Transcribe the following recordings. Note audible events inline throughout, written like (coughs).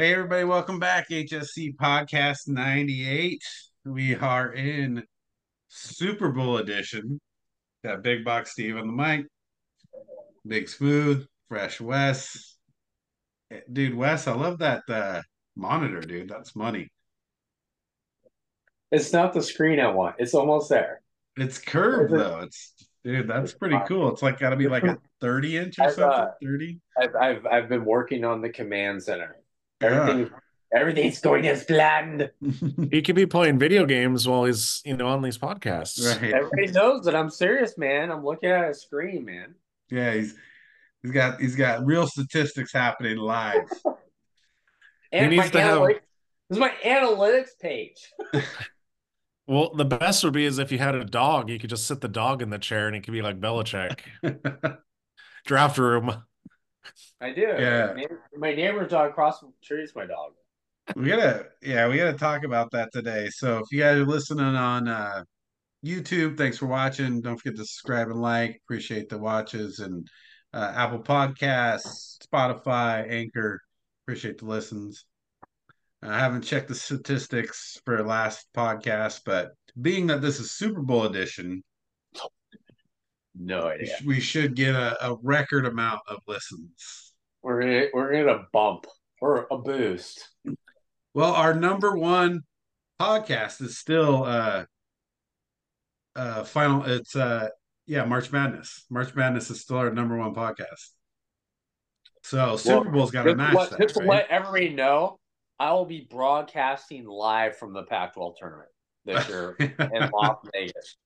Hey, everybody, welcome back. HSC Podcast 98. We are in Super Bowl edition. Got Big Box Steve on the mic, Big Smooth, Fresh Wes. Dude, Wes, I love that uh, monitor, dude. That's money. It's not the screen I want. It's almost there. It's curved, though. It's, dude, that's pretty cool. It's like got to be like a 30 inch or I've, something. uh, 30? I've, I've I've been working on the command center. Yeah. Everything everything's going as planned. He could be playing video games while he's, you know, on these podcasts. right. Everybody knows that I'm serious, man. I'm looking at a screen, man. Yeah, he's he's got he's got real statistics happening live. (laughs) And needs my to have- this is my analytics page. (laughs) Well, the best would be is if you had a dog, you could just sit the dog in the chair and it could be like Belichick. (laughs) Draft room. I do. Yeah. My neighbor's dog across the street is my dog. we gotta yeah we gotta talk about that today so if you guys are listening on uh youtube thanks for watching don't forget to subscribe and like appreciate the watches and uh, apple podcasts spotify anchor appreciate the listens i haven't checked the statistics for last podcast but being that this is super bowl edition No we, idea. we should get a, a record amount of listens We're gonna we're gonna bump or a boost. Well, our number one podcast is still uh uh final it's uh yeah, March Madness. March Madness is still our number one podcast. So Super Bowl's gotta match let, that. just to right? let everybody know, I will be broadcasting live from the Pac-12 tournament this year (laughs) in Las Vegas.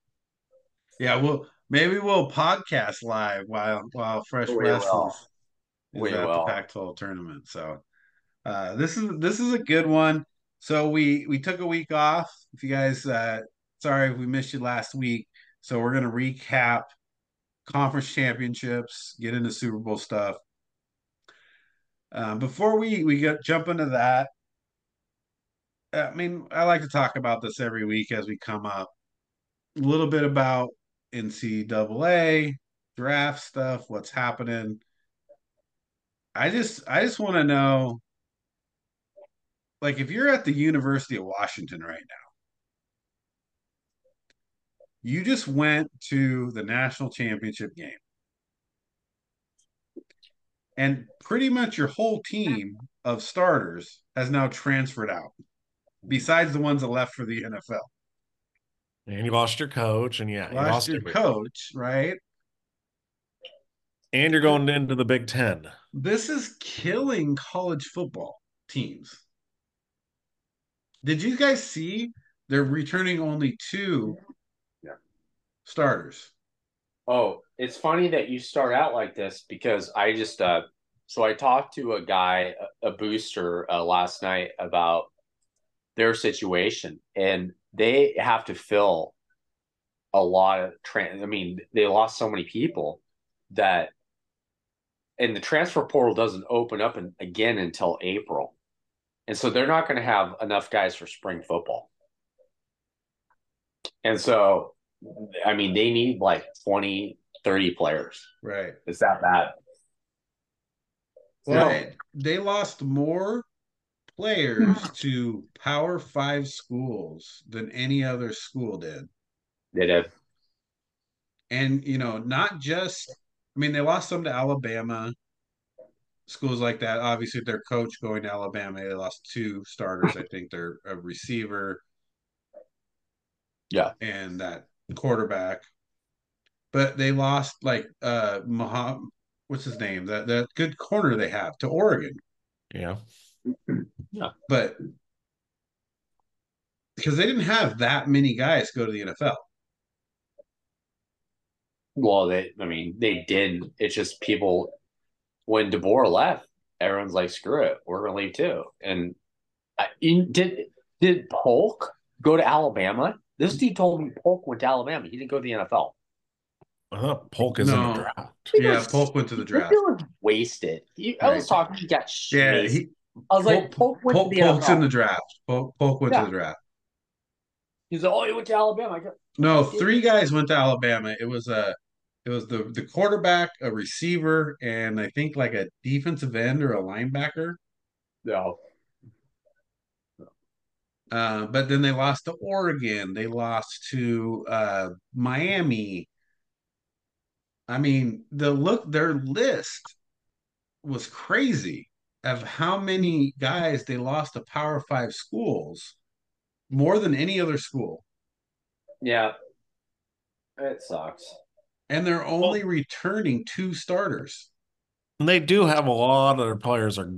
yeah, well maybe we'll podcast live while while Fresh We is, at will. the Pac-12 tournament. So uh this is this is a good one. So we we took a week off. If you guys uh sorry if we missed you last week. So we're gonna recap conference championships, get into Super Bowl stuff. Um, before we we get jump into that, I mean, I like to talk about this every week as we come up. A little bit about NCAA draft stuff, what's happening. I just I just want to know, like, if you're at the University of Washington right now, you just went to the national championship game. And pretty much your whole team of starters has now transferred out, besides the ones that left for the NFL. And you lost your coach, and yeah, you Lost lost your everything. coach, right? And you're going into the Big Ten. This is killing college football teams. Did you guys see they're returning only two Yeah. starters? Oh, it's funny that you start out like this because I just uh so I talked to a guy, a, a booster uh, last night about their situation and they have to fill a lot of trans I mean, they lost so many people that and the transfer portal doesn't open up in, again until April. And so they're not going to have enough guys for spring football. And so I mean, they need like 20, 30 players. Right. It's that bad. Well, No. they lost more players to Power Five schools than any other school did. They did. And, you know, not just, I mean, they lost some to Alabama, schools like that. Obviously, their coach going to Alabama, they lost two starters. I think they're a receiver Yeah. and that quarterback. But they lost like uh Maham, what's his name? That that good corner they have to Oregon. Yeah. But because they didn't have that many guys go to the NFL. Well, they, I mean, they did. It's just people, when DeBoer left, everyone's like, screw it. We're going to leave too. And I, in, did, did Polk go to Alabama? This dude told me Polk went to Alabama. He didn't go to the NFL. Uh, Polk is in the draft. Yeah, Polk went to the draft. He was wasted. He, I was Right. talking, he got Yeah, shit. he I was like, Polk, Polk went Polk, to the Polk's NFL. in the draft. Polk, Polk went Yeah. to the draft. He's like, oh, he went to Alabama. Go, No, three guys went to Alabama. It was a, it was the the quarterback, a receiver, and I think like a defensive end or a linebacker. no. Uh, but then they lost to Oregon. They lost to uh, Miami. I mean, the look their list was crazy of how many guys they lost to Power Five schools, more than any other school. Yeah. It sucks. And they're only returning two starters. And they do have a lot of their players are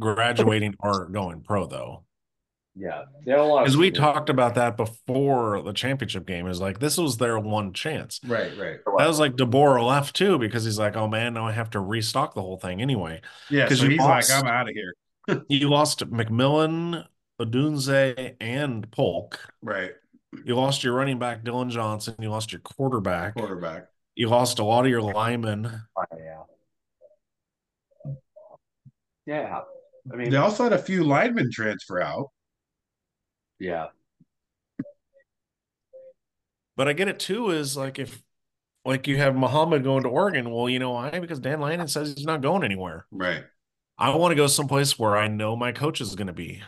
graduating or going pro though. Yeah. They have a lot of Because we talked about that before the championship game. Is like this was their one chance. Right, right. That was like DeBoer left too because he's like, oh man, now I have to restock the whole thing anyway. Yeah, 'Cause so he's lost- like, I'm out of here. (laughs) You lost McMillan, Odunze, and Polk. Right, You lost your running back Dillon Johnson. You lost your quarterback. quarterback. You lost a lot of your linemen. Oh, yeah. Yeah. I mean, They also had a few linemen transfer out. Yeah. But I get it too. Is like if like you have Muhammad going to Oregon. Well, you know why? Because Dan Lanning says he's not going anywhere. Right. I want to go someplace where I know my coach is going to be.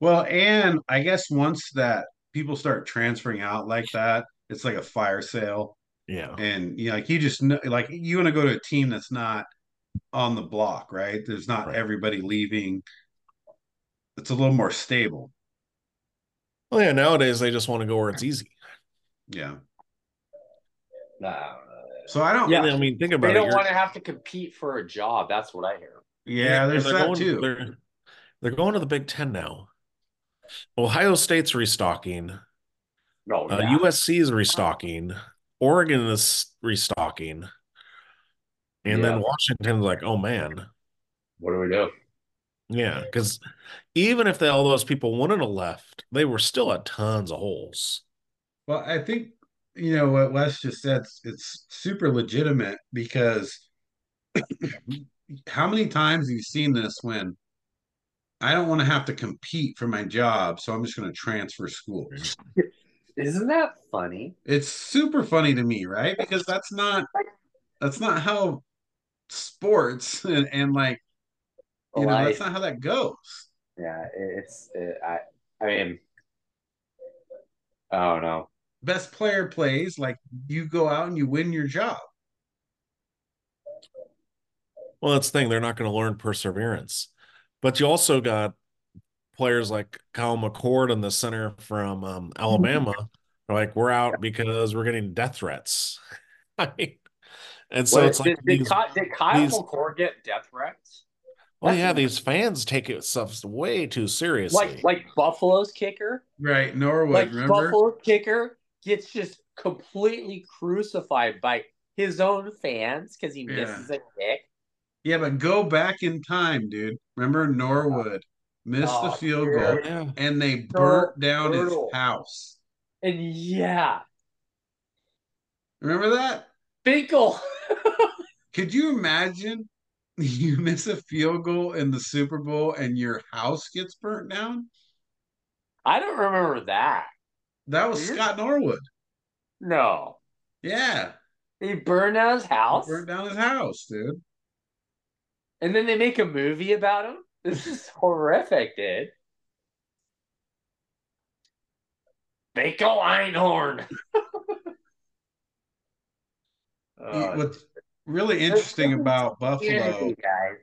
Well, and I guess once that people start transferring out like that, it's like a fire sale. Yeah. And you know, like you just know, like you want to go to a team that's not on the block, right? There's not Right. everybody leaving. It's a little more stable. Well, yeah. Nowadays they just want to go where it's easy. Yeah. Nah. So I don't. Yeah. I mean, think about They it. They don't want to have to compete for a job. That's what I hear. Yeah, there's they're that going, too. They're, they're going to the Big Ten now. Ohio State's restocking. No, Uh, yeah. USC is restocking. Oregon is restocking. And Yeah. then Washington's like, oh man. What do we do? Yeah. Because even if they, all those people wouldn't have left, they were still at tons of holes. Well, I think you know what Wes just said. It's, it's super legitimate because how many times have you seen this when I don't want to have to compete for my job, so I'm just going to transfer schools. Isn't that funny? It's super funny to me, right? Because that's not that's not how sports and, and like you know that's not how that goes. Yeah, it's. It, I. I mean, I don't know. Best player plays like you go out and you win your job. Well, that's the thing. They're not going to learn perseverance. But you also got players like Kyle McCord in the center from um, (laughs) Alabama. Like, we're out because we're getting death threats. I (laughs) mean, and so What, it's like, did, did, these, Ky- did Kyle these- McCord get death threats? Oh yeah, these fans take it stuff way too seriously. Like like Buffalo's kicker, Right, Norwood, like remember? Buffalo kicker gets just completely crucified by his own fans because he Yeah. misses a kick. Yeah, but go back in time, dude. Remember Norwood missed the Oh, field dude. goal yeah. and they So burnt down brutal. his house. And yeah, Remember that? Finkle. (laughs) Could you imagine (laughs) you miss a field goal in the Super Bowl and your house gets burnt down? I don't remember that. That was. Scott Norwood. No, Yeah, he burned down his he house, burnt down his house, dude. and then they make a movie about him. This is horrific, dude. Finkle Einhorn. (laughs) Uh, really interesting about Buffalo, guys.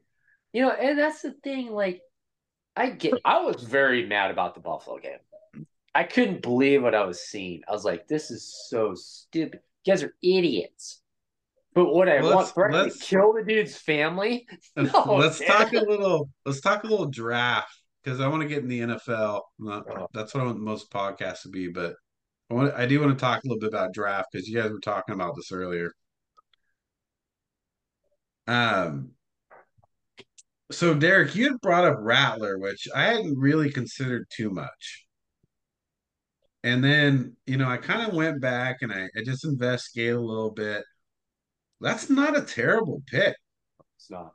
You know, and that's the thing. Like, I get. I was very mad about the Buffalo game. I couldn't believe what I was seeing. I was like, "This is so stupid. You guys are idiots." But what I Let's- want for to kill the dude's family. No, (laughs) let's oh, dude. talk a little. Let's talk a little draft because I want to get in the NFL. Not- Oh. That's what I want most podcasts to be, but I want. I do want to talk a little bit about draft because you guys were talking about this earlier. Um. So Derek, you had brought up Rattler, which I hadn't really considered too much. And then, you know, I kind of went back and I, I just investigated a little bit. That's not a terrible pick. It's not.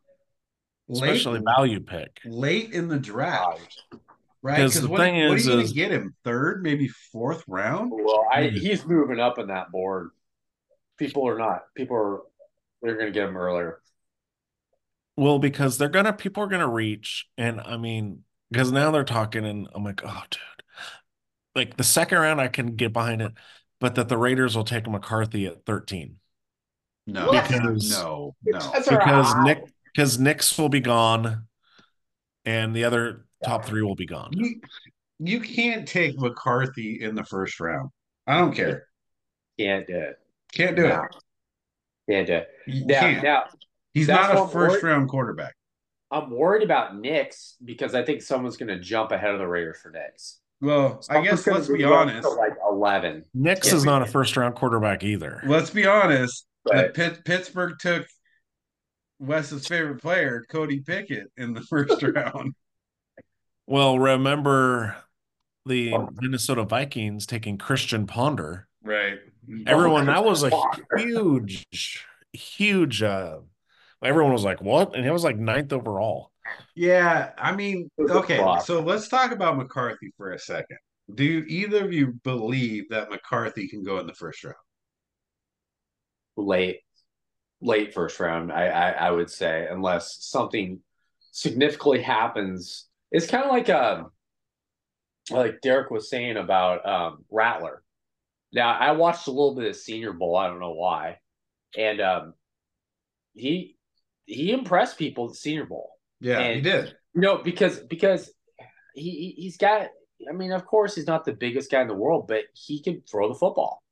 Late, Especially value pick. late in the draft, Right. Because the what, thing what are is- you gonna get him? Third, maybe fourth round? Well, I, he's moving up in that board. People are not. People are. They're going to get him earlier. Well, because they're gonna people are gonna reach, and I mean, because now they're talking, and I'm like, oh, dude. Like the second round, I can get behind it, but that the Raiders will take McCarthy at 13 No, Because- no, no. Because right. Nick because Nix will be gone, and the other top three will be gone. You, you can't take McCarthy in the first round. I don't care. Can't do it. Can't do No. it. Can't do it. You Now, can't. now He's that's not a first worried- round quarterback. I'm worried about Nix because I think someone's going to jump ahead of the Raiders for Nix. Well, I guess let's be honest. like eleven. Nix Yeah, is we- not a first round quarterback either. Let's be honest. But Pitt, Pittsburgh took Wes's favorite player, Cody Pickett, in the (laughs) first round. Well, remember the Minnesota Vikings taking Christian Ponder. Right. Everyone, that was a Ponder. huge, huge. uh Everyone was like, "What?" And he was like ninth overall. Yeah, I mean, It was a okay, so let's talk about McCarthy for a second. Do either of you believe that McCarthy can go in the first round? late, late first round. I, I I would say unless something significantly happens. It's kind of like um like Derek was saying about um Rattler. Now I watched a little bit of Senior Bowl. I don't know why, and um he he impressed people at the Senior Bowl. Yeah, he And- did. No, because because he he- he's got. I mean, of course, he's not the biggest guy in the world, but he can throw the football.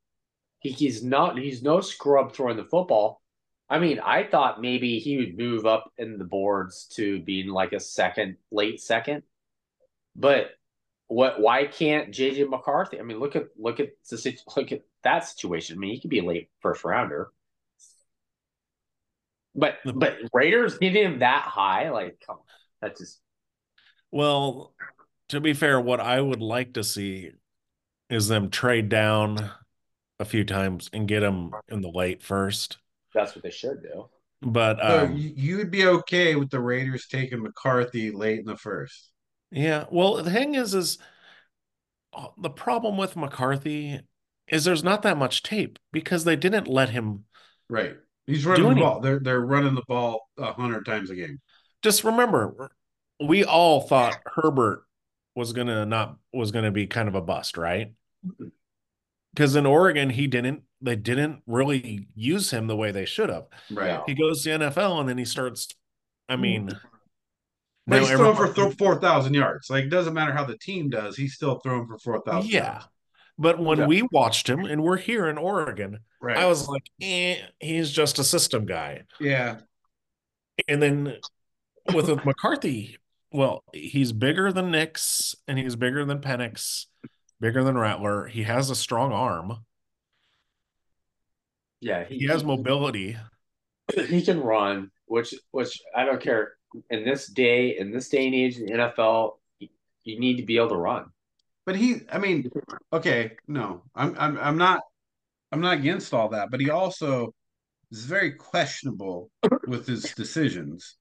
He, he's not. He's no scrub throwing the football. I mean, I thought maybe he would move up in the boards to being like a second, late second. But what? Why can't JJ McCarthy? I mean, look at look at the look at that situation. I mean, he could be a late first rounder. But but Raiders getting him that high, like, come on, that's just Well, to be fair, what I would like to see is them trade down a few times and get him in the late first. that's what they should do. But um, you- you'd be okay with the Raiders taking McCarthy late in the first. yeah, well, the thing is, is uh, the problem with McCarthy is there's not that much tape because they didn't let him. Right. He's running Do the any- ball. They're they're running the ball a hundred times a game. Just remember, we all thought Herbert was gonna not was gonna be kind of a bust, right? Because in Oregon, he didn't. They didn't really use him the way they should have. Right. He goes to NFL and then he starts. I hmm. mean, But he's throwing for th- four thousand yards. Like it doesn't matter how the team does, he's still throwing for four thousand. yeah. But when Yeah. we watched him, and we're here in Oregon, Right. I was like, eh, he's just a system guy. yeah. And then with with McCarthy, well, he's bigger than Nix, and he's bigger than Penix, bigger than Rattler. He has a strong arm. Yeah, He has mobility. (clears throat) he can run, which which I don't care. In this day, in this day and age in the NFL, you, you need to be able to run. But he I mean, okay, no. I'm I'm I'm not I'm not against all that, but he also is very questionable with his decisions.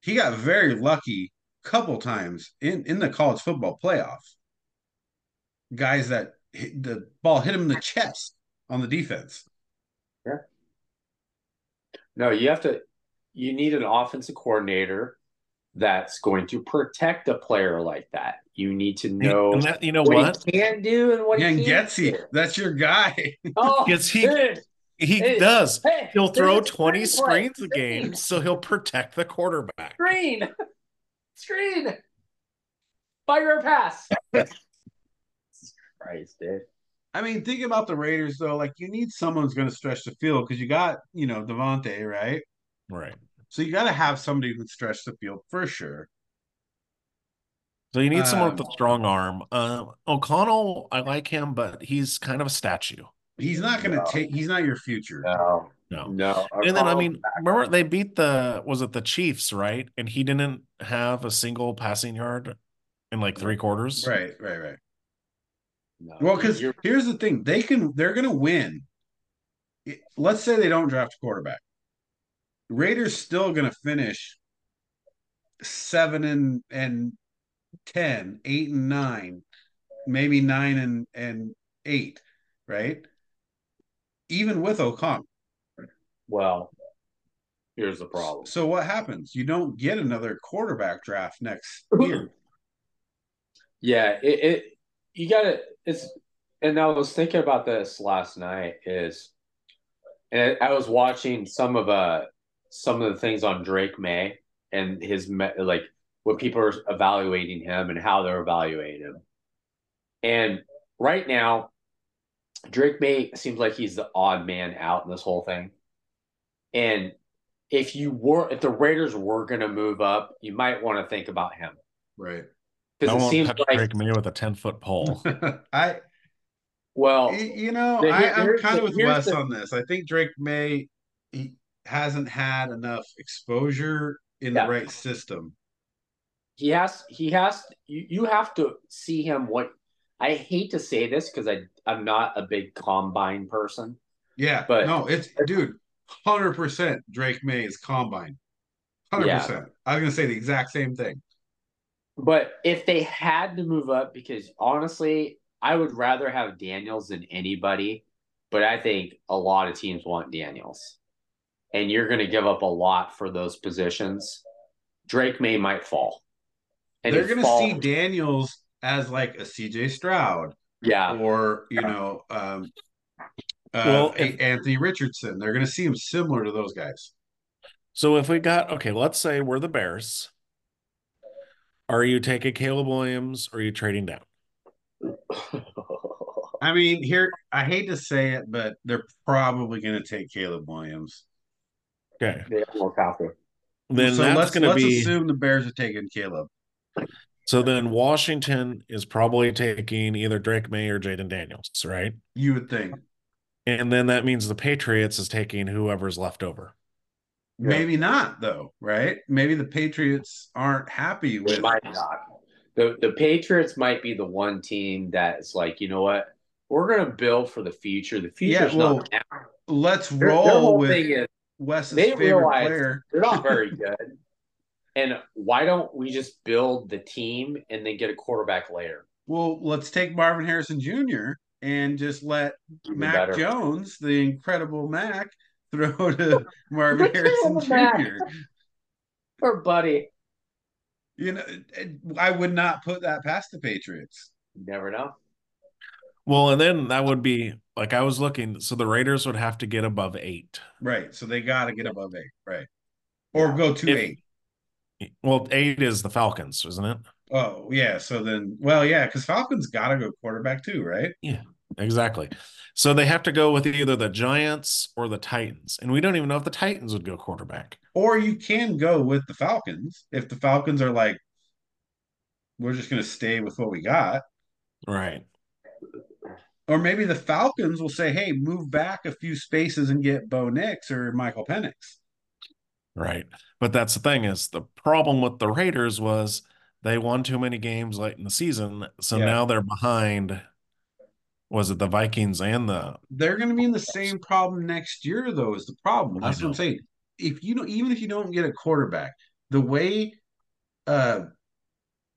He got very lucky a couple times in in the college football playoff. Guys that hit, the ball hit him in the chest on the defense. Yeah. No, you have to. You need an offensive coordinator that's going to protect a player like that. You need to know And that, you know what, what? he can do and what Yeah, he can't Getsy, do. that's your guy. (laughs) Oh, Gets he- dude, He Hey, does. hey, He'll throw 20 screen play. screens a game, so he'll protect the quarterback. Screen, (laughs) screen, fire a pass. (laughs) Christ, dude. I mean, think about the Raiders though. Like, you need someone who's going to stretch the field because you got, you know, Davante, right? Right. So you got to have somebody who can stretch the field for sure. So you need someone with Um, a strong arm. Uh, O'Connell, I like him, but he's kind of a statue. He's not going to No. take. He's not your future. No, No. no. And then I O'Connell- mean, remember they beat the was it the Chiefs, right? And he didn't have a single passing yard in like three quarters. Right, right, right. no. Well, because here's the thing: they can. They're going to win. Let's say they don't draft a quarterback. Raiders still going to finish seven and and ten, eight and nine, maybe nine and and eight, right? Even with O'Connell. well, here's the problem. So what happens? You don't get another quarterback draft next (laughs) year. Yeah, it, it you gotta it's and I was thinking about this last night is and I was watching some of uh some of the things on Drake Maye and his like what people are evaluating him and how they're evaluating him. And right now, Drake Maye seems like he's the odd man out in this whole thing. And if you were if the Raiders were going to move up, you might want to think about him. Right. Because it seems like Drake Maye with a ten foot pole. (laughs) I well, you know, the- I, I'm kind the- of with Wes the- on this. I think Drake Maye he hasn't had enough exposure in Yeah. the right system. He has he has you, you have to see him what I hate to say this because I I'm not a big combine person. Yeah, But- no, it's dude, hundred percent. Drake Maye is combine, hundred Yeah. percent. I was gonna say the exact same thing. But if they had to move up, because honestly, I would rather have Daniels than anybody. But I think a lot of teams want Daniels. And you're going to give up a lot for those positions. Drake Maye might fall. And They're gonna fall- see Daniels as like a CJ Stroud Yeah. or you know, um, uh, Well, if- Anthony Richardson. They're gonna see him similar to those guys. So if we got okay, let's say we're the Bears. Are you taking Caleb Williams or are you trading down? (laughs) I mean, here I hate to say it, but they're probably gonna take Caleb Williams. Okay. They have more power. Then so that's let's going to let's be assume the Bears are taking Caleb. So then Washington is probably taking either Drake Maye or Jayden Daniels, right? You would think And then that means the Patriots is taking whoever's left over. Yeah. maybe not though, right? Maybe the Patriots aren't happy They with. might not. The the Patriots might be the one team that's like, you know what? We're gonna build for the future. The future's well, not now. Let's Their, their roll whole with thing is Wes's they favorite realize- player. they're not (laughs) very good. And why don't we just build the team and then get a quarterback later? Well, let's take Marvin Harrison Jr. and just let Even Mac better. Jones, the incredible Mac, (laughs) throw to (laughs) Marvin Harrison Incredible Jr. Poor buddy. You know, I would not put that past the Patriots. You never know. Well, and then that would be like I was looking, so the Raiders would have to get above eight. Right. So they got to get above eight. Right. Or go to If- eight. Well, eight is the Falcons, isn't it? Oh, yeah. So then, well, yeah, because Falcons got to go quarterback too, right? Yeah, exactly. So they have to go with either the Giants or the Titans. And we don't even know if the Titans would go quarterback. Or you can go with the Falcons if the Falcons are like, we're just going to stay with what we got. Right. Or maybe the Falcons will say, hey, move back a few spaces and get Bo Nix or Michael Penix. Right. But that's the thing is the problem with the Raiders was they won too many games late in the season. So Yeah. now they're behind. Was it the Vikings and the They're going to be in the same problem next year, though, is the problem. That's what I'm saying. If you don't, even if you don't get a quarterback, the way uh,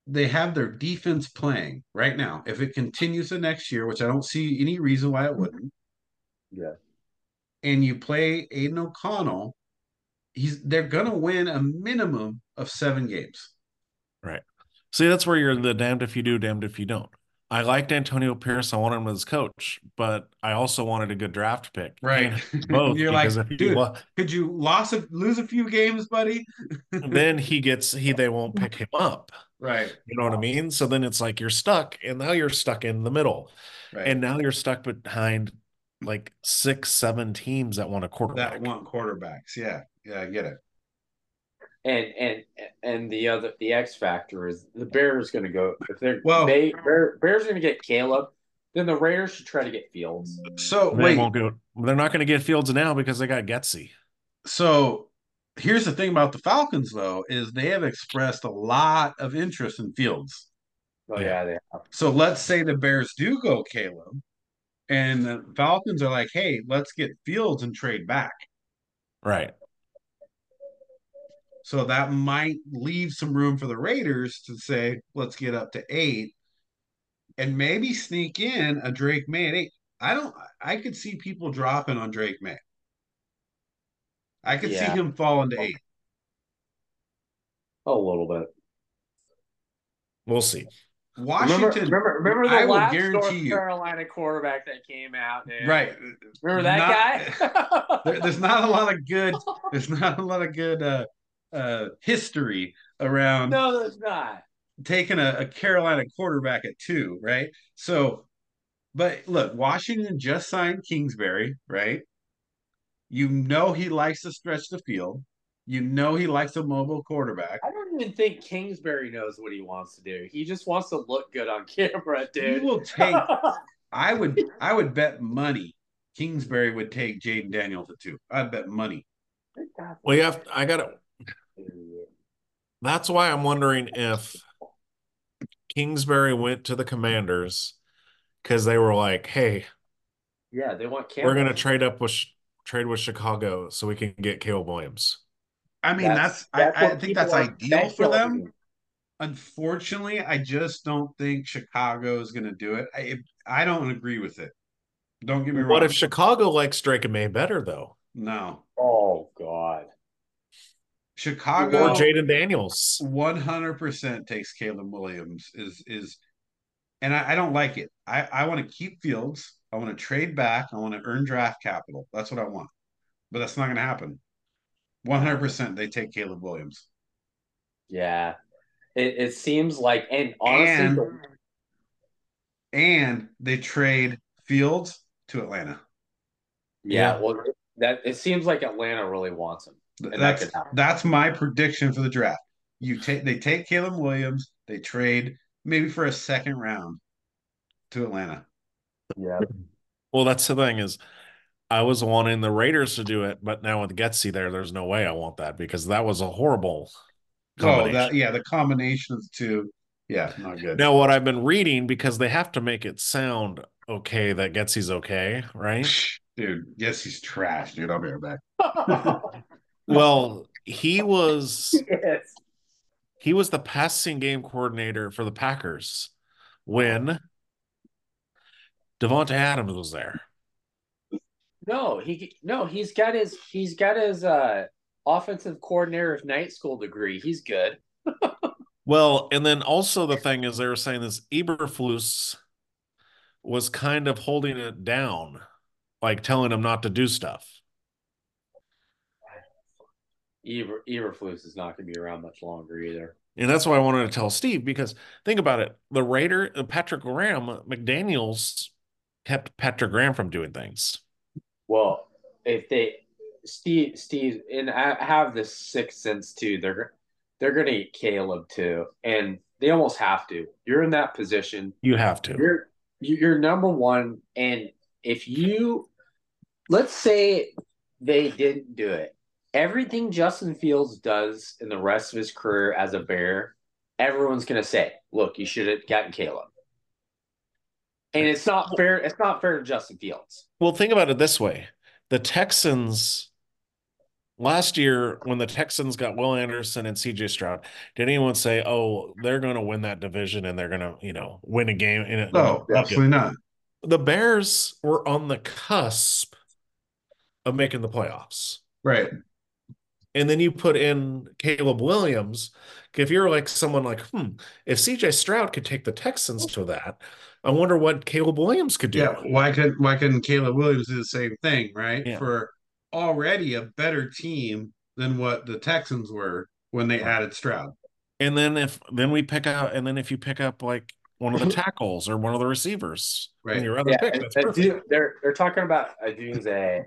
they have their defense playing right now, if it continues the next year, which I don't see any reason why it wouldn't, Yeah. and you play Aidan O'Connell, he's they're gonna win a minimum of seven games. Right. See, that's where you're the damned if you do, damned if you don't. I liked Antonio Pierce. I wanted him as coach, but I also wanted a good draft pick. Right. (laughs) Both You're like, because if he dude, lo- could you lost a, lose a few games, buddy? (laughs) then he gets he they won't pick him up. Right. You know what I mean? So then it's like you're stuck, and now you're stuck in the middle, Right. and now you're stuck behind like six, seven teams that want a quarterback. that want quarterbacks. Yeah. Yeah, I get it. And and and the other the X factor is the Bears going to go if they're Well- they Bear, Bears going to get Caleb, then the Raiders should try to get Fields. So They wait, won't go. They're not going to get Fields now because they got Getsy. so here's the thing about the Falcons though, is they have expressed a lot of interest in Fields. Oh Yeah. yeah, they have. So let's say the Bears do go Caleb, and the Falcons are like, hey, let's get Fields and trade back. Right. So that might leave some room for the Raiders to say, let's get up to eight and maybe sneak in a Drake Maye at eight. I don't I could see people dropping on Drake Maye. I could Yeah. see him falling to eight. a little bit. We'll see. Washington. Remember, remember, remember the I last guarantee North you- Carolina quarterback that came out, dude. right. Remember that guy? (laughs) There, there's not a lot of good. (laughs) There's not a lot of good uh, uh, history around no, there's not. taking a, a Carolina quarterback at two, right? So, but look, Washington just signed Kingsbury, right? You know he likes to stretch the field. You know he likes a mobile quarterback. I don't even think Kingsbury knows what he wants to do. He just wants to look good on camera, dude. He dude. will take. (laughs) I would. I would bet money. Kingsbury would take Jayden Daniels at two. I'd bet money. Well, you have. I got to. That's why I'm wondering if Kingsbury went to the Commanders because they were like, "Hey, Yeah, they want we're going to trade up with trade with Chicago so we can get Caleb Williams." I mean, that's. I, what I think that's ideal for speculating. them. Unfortunately, I just don't think Chicago is going to do it. I I don't agree with it. Don't get me wrong. What if Chicago likes Drake and May better though, no, Oh God. Chicago or Jayden Daniels? one hundred percent takes Caleb Williams. Is is, and I, I don't like it. I I want to keep Fields. I want to trade back. I want to earn draft capital. That's what I want. But that's not going to happen. One hundred percent, they take Caleb Williams. Yeah. It, it seems like, and honestly, And- the- and they trade Fields to Atlanta. yeah, Yeah. well, that it seems like Atlanta really wants him. Th- And that That's could that's my prediction for the draft. You take they take Caleb Williams, they trade maybe for a second round to Atlanta. Yeah. Well, that's the thing is, I was wanting the Raiders to do it, but now with Getsy there, there's no way I want that because that was a horrible Oh, that yeah, the combination of the two, yeah, not good. Now, what I've been reading because they have to make it sound okay that Getsy's okay, right? Dude, yes, he's trash, dude. I'll be right back. (laughs) Well, he was (laughs) yes. he was the passing game coordinator for the Packers when Davante Adams was there. No, he no, he's got his he's got his uh offensive coordinator of night school degree. He's good. (laughs) Well, and then also the thing is they were saying this Eberflus was kind of holding it down, like telling him not to do stuff. Eber Eberflus is not going to be around much longer either. And that's why I wanted to tell Steve because think about it. The Raider, uh, Patrick Graham, McDaniels kept Patrick Graham from doing things. Well, if they Steve Steve and I have this sixth sense too. They're they're going to eat Caleb too, and they almost have to. You're in that position. You have to. You're you're number one, and if you let's say they didn't do it, everything Justin Fields does in the rest of his career as a Bear, everyone's gonna say, "Look, you should have gotten Caleb." And it's not fair. It's not fair to Justin Fields. Well, think about it this way. The Texans last year, when the Texans got Will Anderson and CJ Stroud, did anyone say, oh, they're going to win that division and they're going to, you know, win a game in it? No, absolutely not. The Bears were on the cusp of making the playoffs. Right. And then you put in Caleb Williams. If you're like someone like, hmm, if CJ Stroud could take the Texans to that, I wonder what Caleb Williams could do. Yeah. Why couldn't why couldn't Caleb Williams do the same thing, right? Yeah. For already a better team than what the Texans were when they added Stroud. And then if then we pick out, and then if you pick up like one of the (laughs) tackles or one of the receivers, Right. in your other Yeah, pick, and- that's and perfect. They're they're talking about Odunze.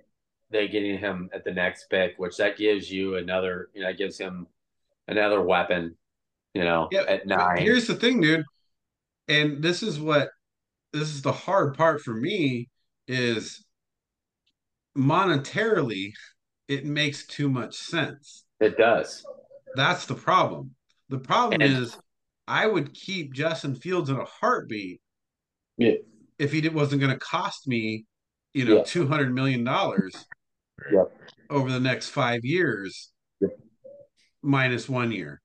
They getting him at the next pick, which that gives you another. You know, that gives him another weapon. You know, Yeah, at nine. Here's the thing, dude. And this is what this is the hard part for me is monetarily it makes too much sense. It does. That's the problem. The problem And- is I would keep Justin Fields in a heartbeat Yeah. if he wasn't going to cost me, you know, Yeah. two hundred million dollars Yep. over the next five years, Yep. minus one year.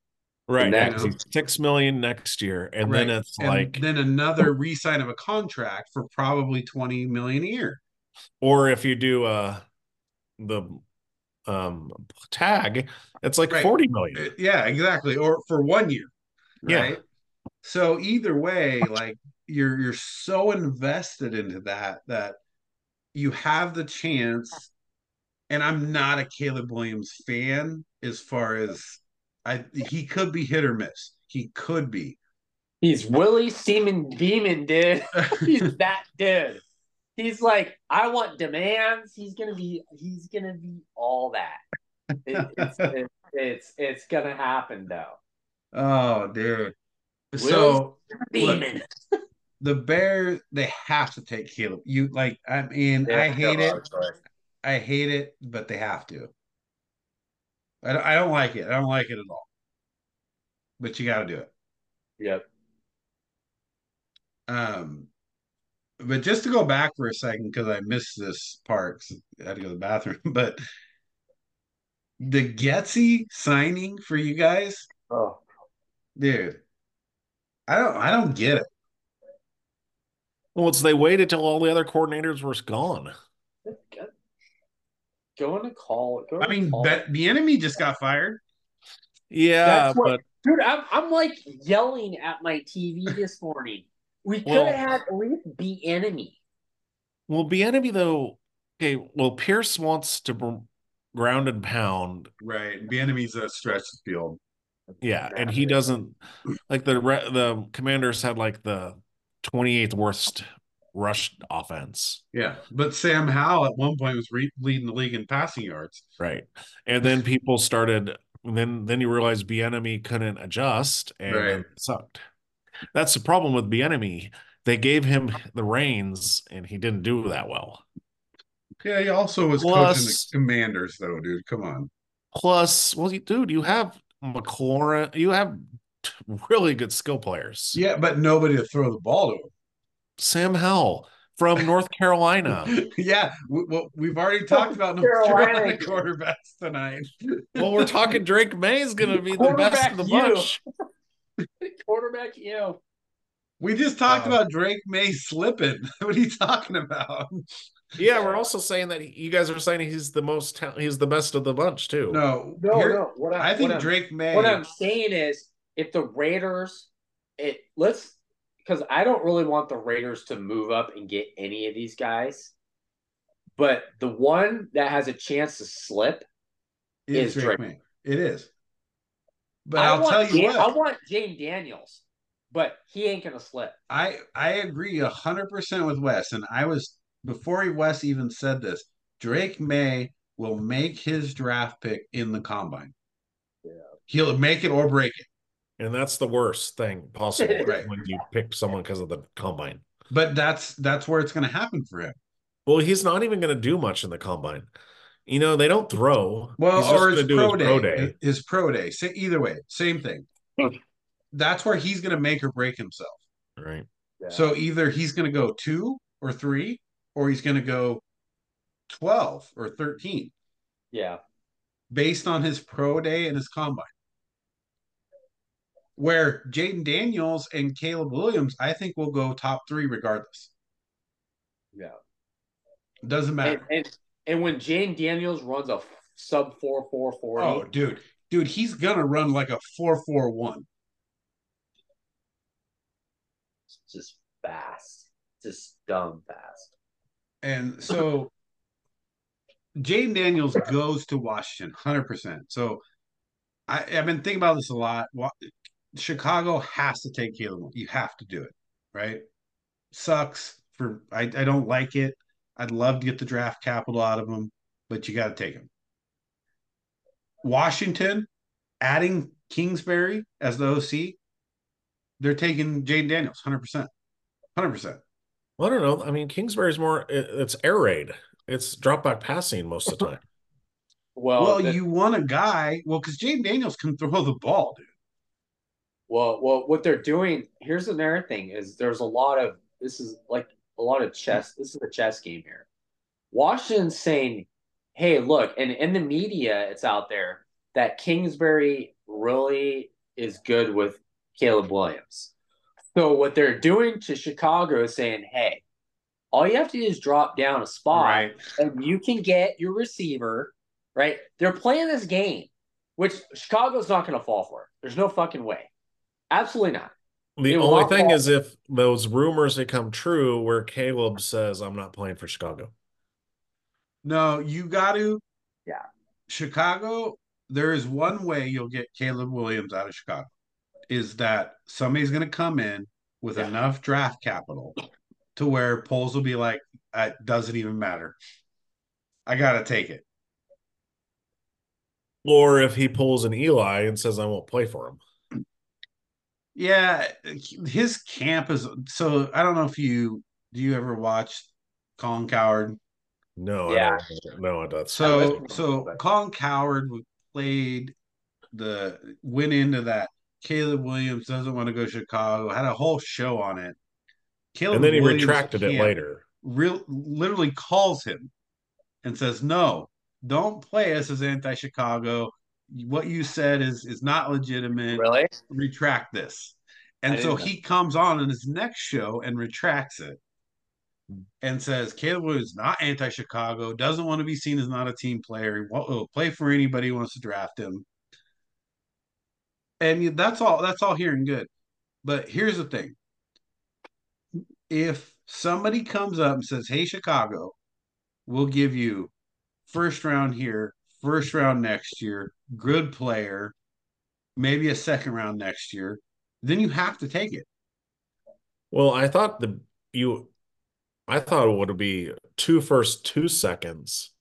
right. and yeah, that- 'cause he's six million next year, and then it's And like, then another re-sign of a contract for probably twenty million a year. or if you do uh the um tag, it's like Right. forty million. Uh, Yeah, exactly. Or for one year, Yeah. right? So either way, like you're you're so invested into that that you have the chance. And I'm not a Caleb Williams fan as far as I he could be hit or miss. He could be. He's Willie Seaman Demon, dude. (laughs) He's that dude. He's like, I want demands. He's gonna be. He's gonna be all that. It, it's, (laughs) it's it's it's gonna happen though. Oh, dude. Willie's So Demon. the Bears, they have to take Caleb. You like, I mean, I hate it. I hate it, but they have to. I don't, I don't like it. I don't like it at all. But you got to do it. Yep. Um, but just to go back for a second because I missed this part, 'cause I had to go to the bathroom. (laughs) But the Getsy signing for you guys, Oh, dude, I don't, I don't get it. Well, it's they waited till all the other coordinators were gone. Go- Go in a call. Go in I a mean, call. bet Bieniemy just got fired. Yeah, That's what- but Dude, I'm, I'm like yelling at my TV this morning. We could Well- have had at least Bieniemy. well, Bieniemy though. Okay, well, Pierce wants to br- ground and pound. Right. Bieniemy's a stretch field. Yeah, and he doesn't like the re- the commanders had like the 28th worst rush offense. Yeah. But Sam Howell at one point was re- leading the league in passing yards. Right. And then people started then then you realize Bieniemy couldn't adjust and Right. it sucked. That's the problem with Bieniemy. They gave him the reins and he didn't do that well. Yeah, he also was Plus- coaching the commanders, though, dude. Come on. Plus, well, dude, you have McLaurin, you have really good skill players. Yeah, but nobody to throw the ball to Sam Howell from North (laughs) Carolina. yeah, we, well, we've already talked about North Carolina. Carolina (laughs) quarterbacks tonight. Well, we're talking Drake Maye is going to be the best of the Quarterback you. bunch. (laughs) Quarterback, you. We just talked Uh, about Drake Maye slipping. what are you talking about? Yeah, we're also saying that he- you guys are saying he's the most ta- he's the best of the bunch too. No, No, here- no. What I, I think what I'm- Drake Maye. What I'm saying is, if the Raiders, it let's because I don't really want the Raiders to move up and get any of these guys, but the one that has a chance to slip, is is Drake Drake. Maye. It is. But I I'll tell you Jan- what. I want James Daniels, but he ain't gonna slip. I I agree a hundred percent with Wes, and I was before Wes even said this. Drake Maye will make his draft pick in the combine. Yeah. He'll make it or break it. And that's the worst thing possible (laughs) Right. when you pick someone because of the combine. But that's that's where it's going to happen for him. Well, he's not even going to do much in the combine. You know, they don't throw. Well, He's or his do pro, his day, pro day. His pro day. Sa- either way, same thing. (laughs) that's where he's going to make or break himself. Right. So either he's going to go two or three, or he's going to go twelve or thirteen, yeah, based on his pro day and his combine. Where Jayden Daniels and Caleb Williams, I think will go top three regardless. yeah. Doesn't matter. and and when Jane Daniels runs a sub four four forty, oh, dude, dude, he's gonna run like a four four one. it's just fast, just dumb fast. And so Jayden Daniels goes to Washington 100%. So I, I've been thinking about this a lot. Wa- Chicago has to take Caleb. Williams. You have to do it, right? Sucks for I, I don't like it. I'd love to get the draft capital out of him, but you got to take him. Washington adding Kingsbury as the OC, they're taking Jayden Daniels 100%. 100%. Well, I don't know. I mean, Kingsbury's more. It's air raid. It's drop back passing most of the time. (laughs) Well, Well, the- you want a guy. Well, because Jayden Daniels can throw the ball, dude. Well, well, what they're doing here's another thing is there's a lot of this is like a lot of chess. This is a chess game here. Washington's saying, "Hey, look," and in the media, it's out there that Kingsbury really is good with Caleb Williams. So what they're doing to Chicago is saying, "Hey, all you have to do is drop down a spot, and you can get your receiver." Right? They're playing this game, which Chicago's not going to fall for. There's no fucking way. Absolutely not. The It only thing off- is if those rumors become true where Caleb says I'm not playing for Chicago. No, you got to. Yeah. Chicago, there is one way you'll get Caleb Williams out of Chicago is that somebody's going to come in with Yeah. enough draft capital to where Poles will be like, it doesn't even matter. I got to take it. Or if he pulls an Eli and says I won't play for him. Yeah, his camp is so. I don't know if you do you ever watch Colin Cowherd? No, Yeah. No, I don't no, that's So listened so him, but- Colin Cowherd played the went into that. Caleb Williams doesn't want to go to Chicago. Had a whole show on it. Caleb and then he Williams retracted it later. Real literally calls him and says, "No, don't play us as anti-Chicago. What you said is is not legitimate. Really? Retract this." And so know. he comes on in his next show and retracts it and says Caleb Williams is not anti-Chicago, doesn't want to be seen as not a team player. He won't he'll play for anybody who wants to draft him. And that's all that's all here and good. But here's the thing. If somebody comes up and says, Hey Chicago, we'll give you first round here, first round next year, good player, maybe a second round next year, then you have to take it. Well, I thought the you I thought it would be two first, two seconds.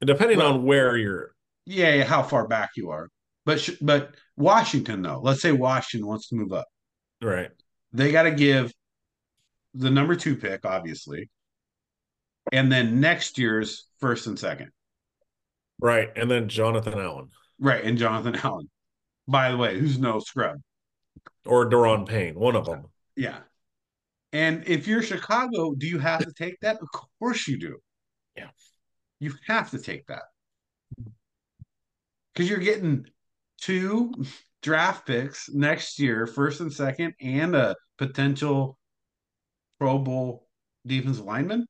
Depending Well- on where you're Yeah, yeah, how far back you are. But sh- but Washington though, let's say Washington wants to move up. right. They got to give the number 2 pick obviously. And then next year's first and second. Right. And then Jonathan Allen Right, and Jonathan (laughs) Allen. By the way, who's no scrub. or Daron Payne, one of them. Yeah. And if you're Chicago, do you have to take that? Of course you do. Yeah. You have to take that. Because you're getting two draft picks next year, first and second, and a potential Pro Bowl defensive lineman.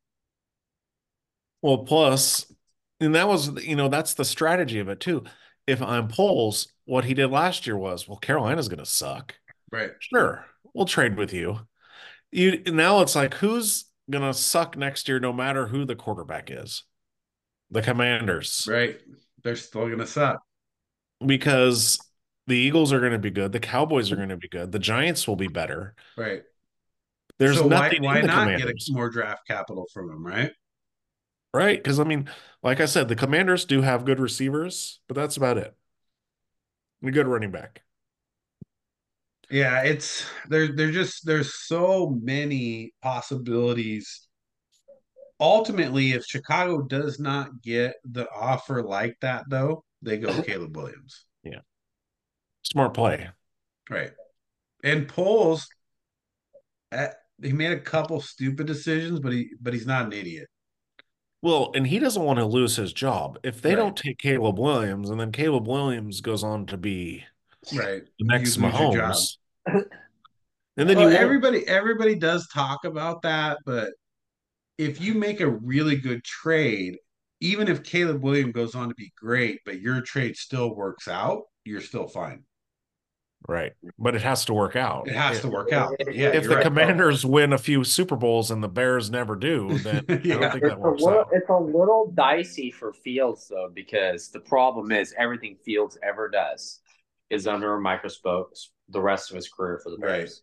Well, plus, and that was, you know, that's the strategy of it too. If I'm Poles, what he did last year was, well, Carolina's going to suck. Right. Sure, we'll trade with you. You now it's like who's going to suck next year, no matter who the quarterback is. The Commanders, Right. They're still going to suck. because the Eagles are going to be good, the Cowboys are going to be good, the Giants will be better. Right. There's so why, nothing why the not get Commanders, a, more draft capital from them, right? Right? Because I mean, like I said, the Commanders do have good receivers, but that's about it. And a good running back. Yeah, it's there. There's just there's so many possibilities. Ultimately, if Chicago does not get the offer like that, though, they go (laughs) Caleb Williams, Yeah, Smart play. right? And Poles, eh, he made a couple stupid decisions, but he but he's not an idiot, Well, and he doesn't want to lose his job. If they Right. don't take Caleb Williams, and then Caleb Williams goes on to be right? the next You lose your. Mahomes, (laughs) and then Well, you everybody everybody does talk about that, but if you make a really good trade, even if Caleb Williams goes on to be great, but your trade still works out, you're still fine. Right, but it has to work out. It has If- to work out. Yeah, If the right. Commanders win a few Super Bowls and the Bears never do, (laughs) then I don't think It's that a, works little, out. it's a little dicey for Fields though, because the problem is everything Fields ever does is under a microscope the rest of his career for the Right. Bears.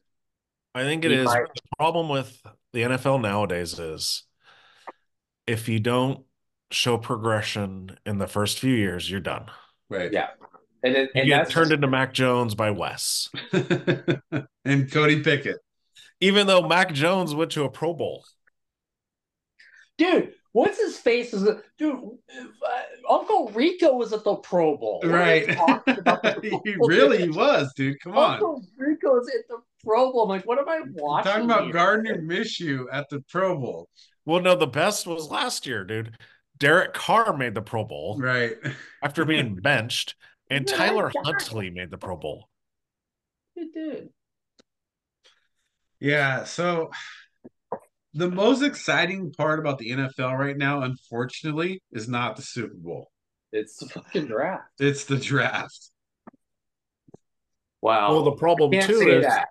I think it He is. might- The problem with the NFL nowadays is if you don't show progression in the first few years, you're done. right. Yeah. And, it, You and get turned into Mac Jones by Wes. (laughs) and Cody Pickett. Even though Mac Jones went to a Pro Bowl. dude. What's his face? Is it, dude? Uh, Uncle Rico was at the Pro Bowl. What are you Right. talking about (laughs) he Pro Bowl? really was, dude. Come on. Uncle Rico's at the Pro Bowl. I'm like, what am I watching? Talking about here? Gardner Minshew at the Pro Bowl. Well, no, the best was last year, dude. Derek Carr made the Pro Bowl Right. after being (laughs) benched, and Yeah, Tyler. Huntley made the Pro Bowl. It did. Yeah, so the most exciting part about the NFL right now, unfortunately, is not the Super Bowl. It's the fucking draft. It's the draft. Wow. Well, the problem too is that.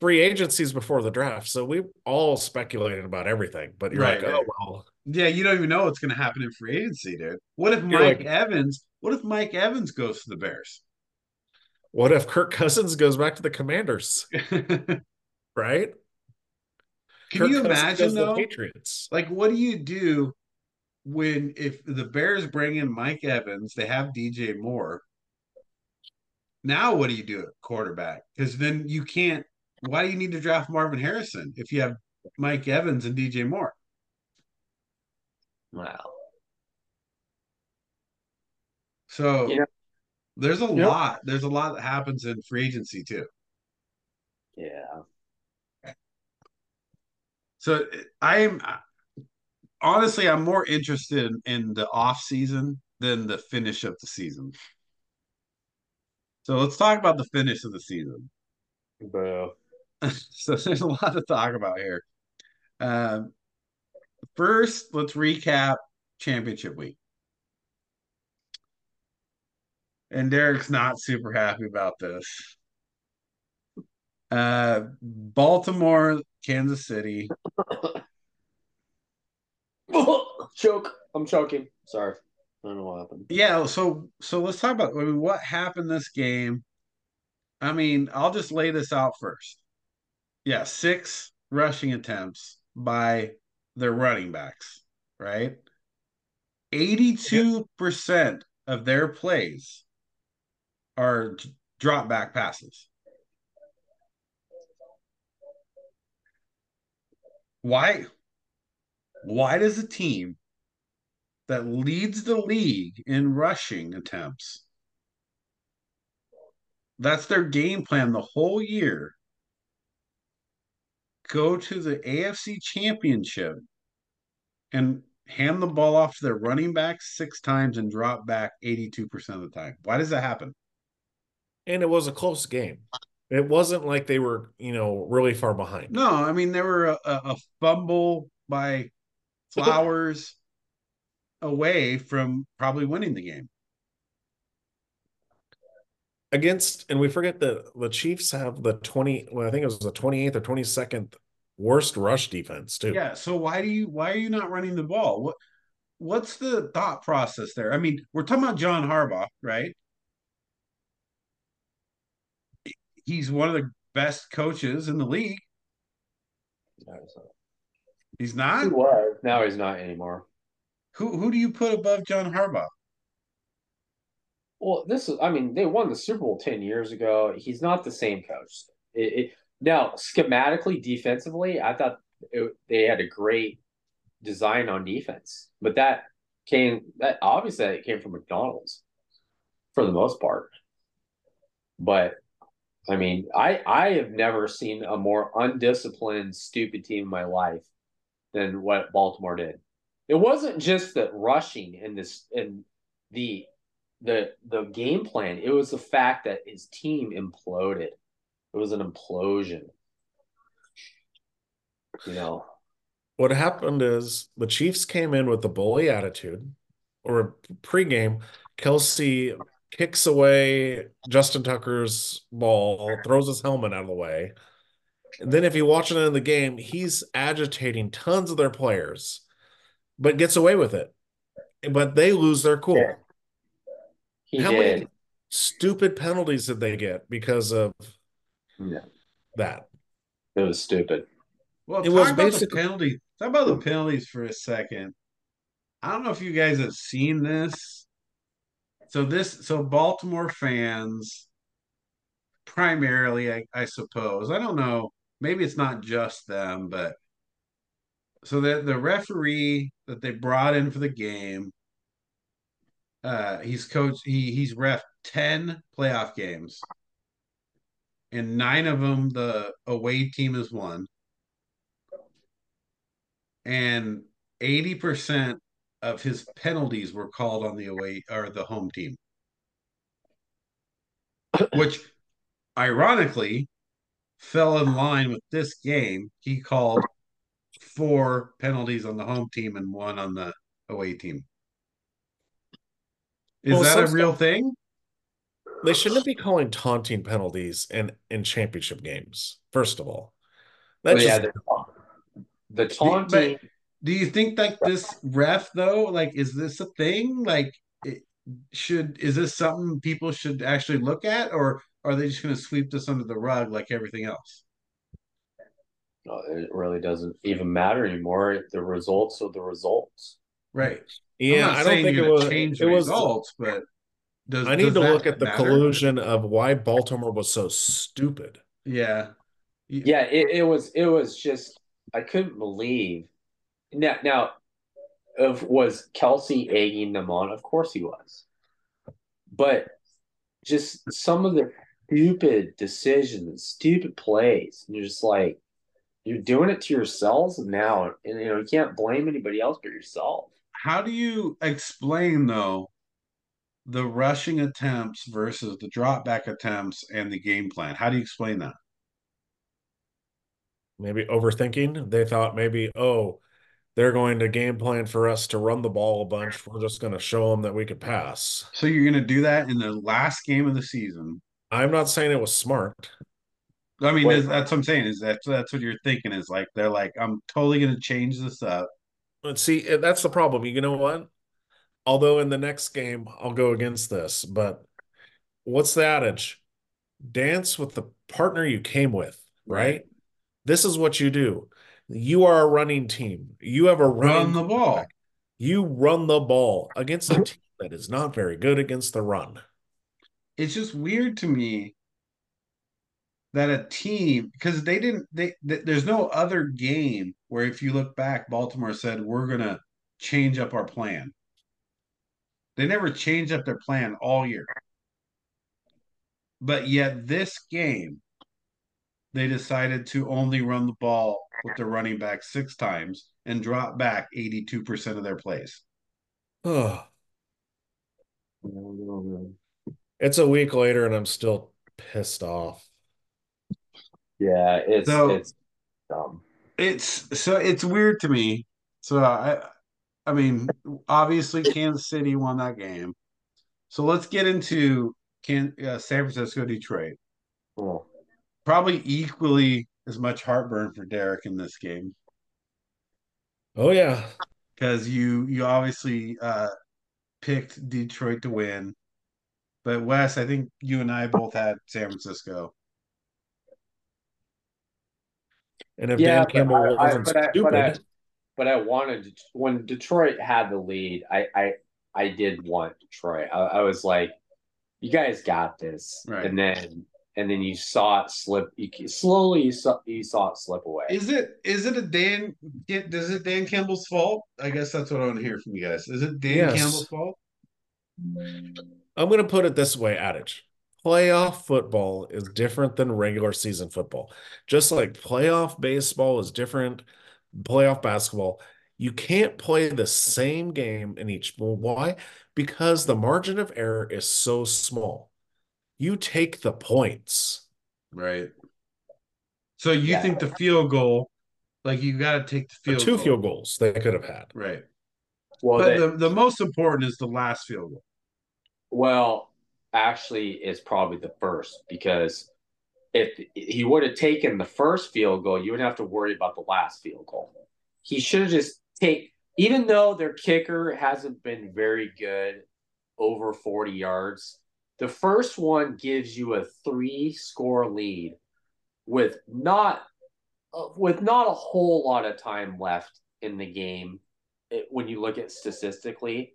free agencies before the draft, so we all speculated about everything. But you're Right, like, oh well, Yeah, you don't even know what's going to happen in free agency, dude. What if You're Mike like- Evans? What if Mike Evans goes to the Bears? what if Kirk Cousins goes back to the Commanders? (laughs) Right? Can Right? you imagine though? Patriots. Like, what do you do when if the Bears bring in Mike Evans, they have DJ Moore. Now, what do you do at quarterback? Because then you can't. Why do you need to draft Marvin Harrison if you have Mike Evans and DJ Moore? Wow. So Yeah. there's a Yep. lot. There's a lot that happens in free agency too. Yeah. So I'm honestly, I'm more interested in, in the off season than the finish of the season. So let's talk about the finish of the season. Boo. (laughs) so there's a lot to talk about here. Um, first, let's recap championship week. And Derek's not super happy about this. Uh, Baltimore, Kansas City. (coughs) Choke. I'm choking. Sorry. I don't know what happened. Yeah, so so let's talk about I mean, what happened this game. I mean, I'll just lay this out first. Yeah, six rushing attempts by their running backs, right? 82% of their plays are drop back passes. Why why does a team that leads the league in rushing attempts that's their game plan the whole year go to the AFC championship and hand the ball off to their running back six times and drop back 82% of the time why does that happen And it was a close game. It wasn't like they were, you know, really far behind. no i mean there were a, a a fumble by flowers away from probably winning the game Against, and we forget that the Chiefs have the 20, well, I think it was the 28th or 22nd worst rush defense, too. Yeah. So why do you why are you not running the ball? What what's the thought process there? I mean, we're talking about John Harbaugh, right? He's one of the best coaches in the league. He's He not. He was. Now he's not anymore. Who who do you put above John Harbaugh? Well, this is, I mean, they won the Super Bowl 10 years ago. He's not the same coach. It, it, now, schematically, defensively, I thought it, they had a great design on defense, but that came, that obviously it came from Macdonald's for the most part. But I mean, I, I have never seen a more undisciplined, stupid team in my life than what Baltimore did. It wasn't just the rushing and this and the the the game plan. It was the fact that his team imploded. It was an implosion. You know, What happened is the Chiefs came in with a bully attitude, or pregame, Kelce kicks away Justin Tucker's ball, throws his helmet out of the way. And then if you watch it in the game, he's agitating tons of their players, but gets away with it. But they lose their cool. Yeah. he How did. many stupid penalties did they get because of Yeah, that? it was stupid. Well, It talk was about the basically- penalty. Talk about the penalties for a second. I don't know if you guys have seen this. So this, so Baltimore fans, primarily, I, I suppose. I don't know. Maybe it's not just them, but so the the referee that they brought in for the game, uh, he's coached. He he's ref ten playoff games, and nine of them the away team has won and 80% of his penalties were called on the away or the home team. (coughs) Which ironically fell in line with this game. He called four penalties on the home team and one on the away team. Is Well, that a real stuff- thing? they shouldn't be calling taunting penalties in in championship games. First of all, But that's yeah, just the, the Do- taunting. do you think like this ref though? Like, is this a thing? Like, it should is this something people should actually look at, or are they just going to sweep this under the rug like everything else? No, it really doesn't even matter anymore. The results are the results. Right. yeah. I'm not I don't think it you're was. change It the was. results, but does I need does to look at the matter? collusion of why Baltimore was so stupid. Yeah. Yeah, it, it was it was just I couldn't believe. Now now, of was Kelce egging them on? Of course he was, but just some of the stupid decisions, stupid plays, and you're just like, you're doing it to yourselves now, and you know you can't blame anybody else but yourself. How do you explain though the rushing attempts versus the drop back attempts and the game plan? How do you explain that? Maybe overthinking. They thought maybe, oh, they're going to game plan for us to run the ball a bunch. We're just going to show them that we could pass. So you're going to do that in the last game of the season. I'm not saying it was smart. I mean, Wait. that's what I'm saying. Is that that's what you're thinking? Is like they're like, I'm totally going to change this up. But see, eh, that's the problem. You know what? Although in the next game, I'll go against this, but what's the adage? Dance with the partner you came with, right? This is what you do. You are a running team. You have a Run the ball. You run the ball against a team that is not very good against the run. It's just weird to me that a team because they didn't. They th- there's no other game where if you look back, Baltimore said we're going to change up our plan. They never changed up their plan all year. But yet this game, they decided to only run the ball with their running back six times and drop back 82% of their plays. Oh, it's a week later and I'm still pissed off. Yeah, it's So- it's dumb. It's so it's weird to me. So I I mean, obviously Kansas City won that game. So let's get into can uh, San Francisco Detroit. Oh. Probably equally as much heartburn for Derek in this game. Oh yeah. because you you obviously uh picked Detroit to win. But Wes, I think you and I both had San Francisco. And if Yeah, Dan but Campbell I- I- wasn't but I- but stupid, I- but I wanted when Detroit had the lead. I I I did want Detroit. I, I was like, you guys got this, Right. and then and then you saw it slip. You slowly you saw you saw it slip away. Is it is it a Dan does it Dan Campbell's fault? I guess that's what I want to hear from you guys. Is it Dan Yes. Campbell's fault? I'm going to put it this way, adage. Playoff football is different than regular season football. Just like playoff baseball is different, playoff basketball, you can't play the same game in each. Well, why? Because the margin of error is so small. You take the points. Right. So you Yeah. think the field goal, like you got to take the The field two goal. field goals they could have had. right? Well, But they- the, the most important is the last field goal. well, actually, is probably the first because if he would have taken the first field goal, you wouldn't have to worry about the last field goal. He should have just take, even though their kicker hasn't been very good over 40 yards, the first one gives you a three score lead with not with not a whole lot of time left in the game it, when you look at statistically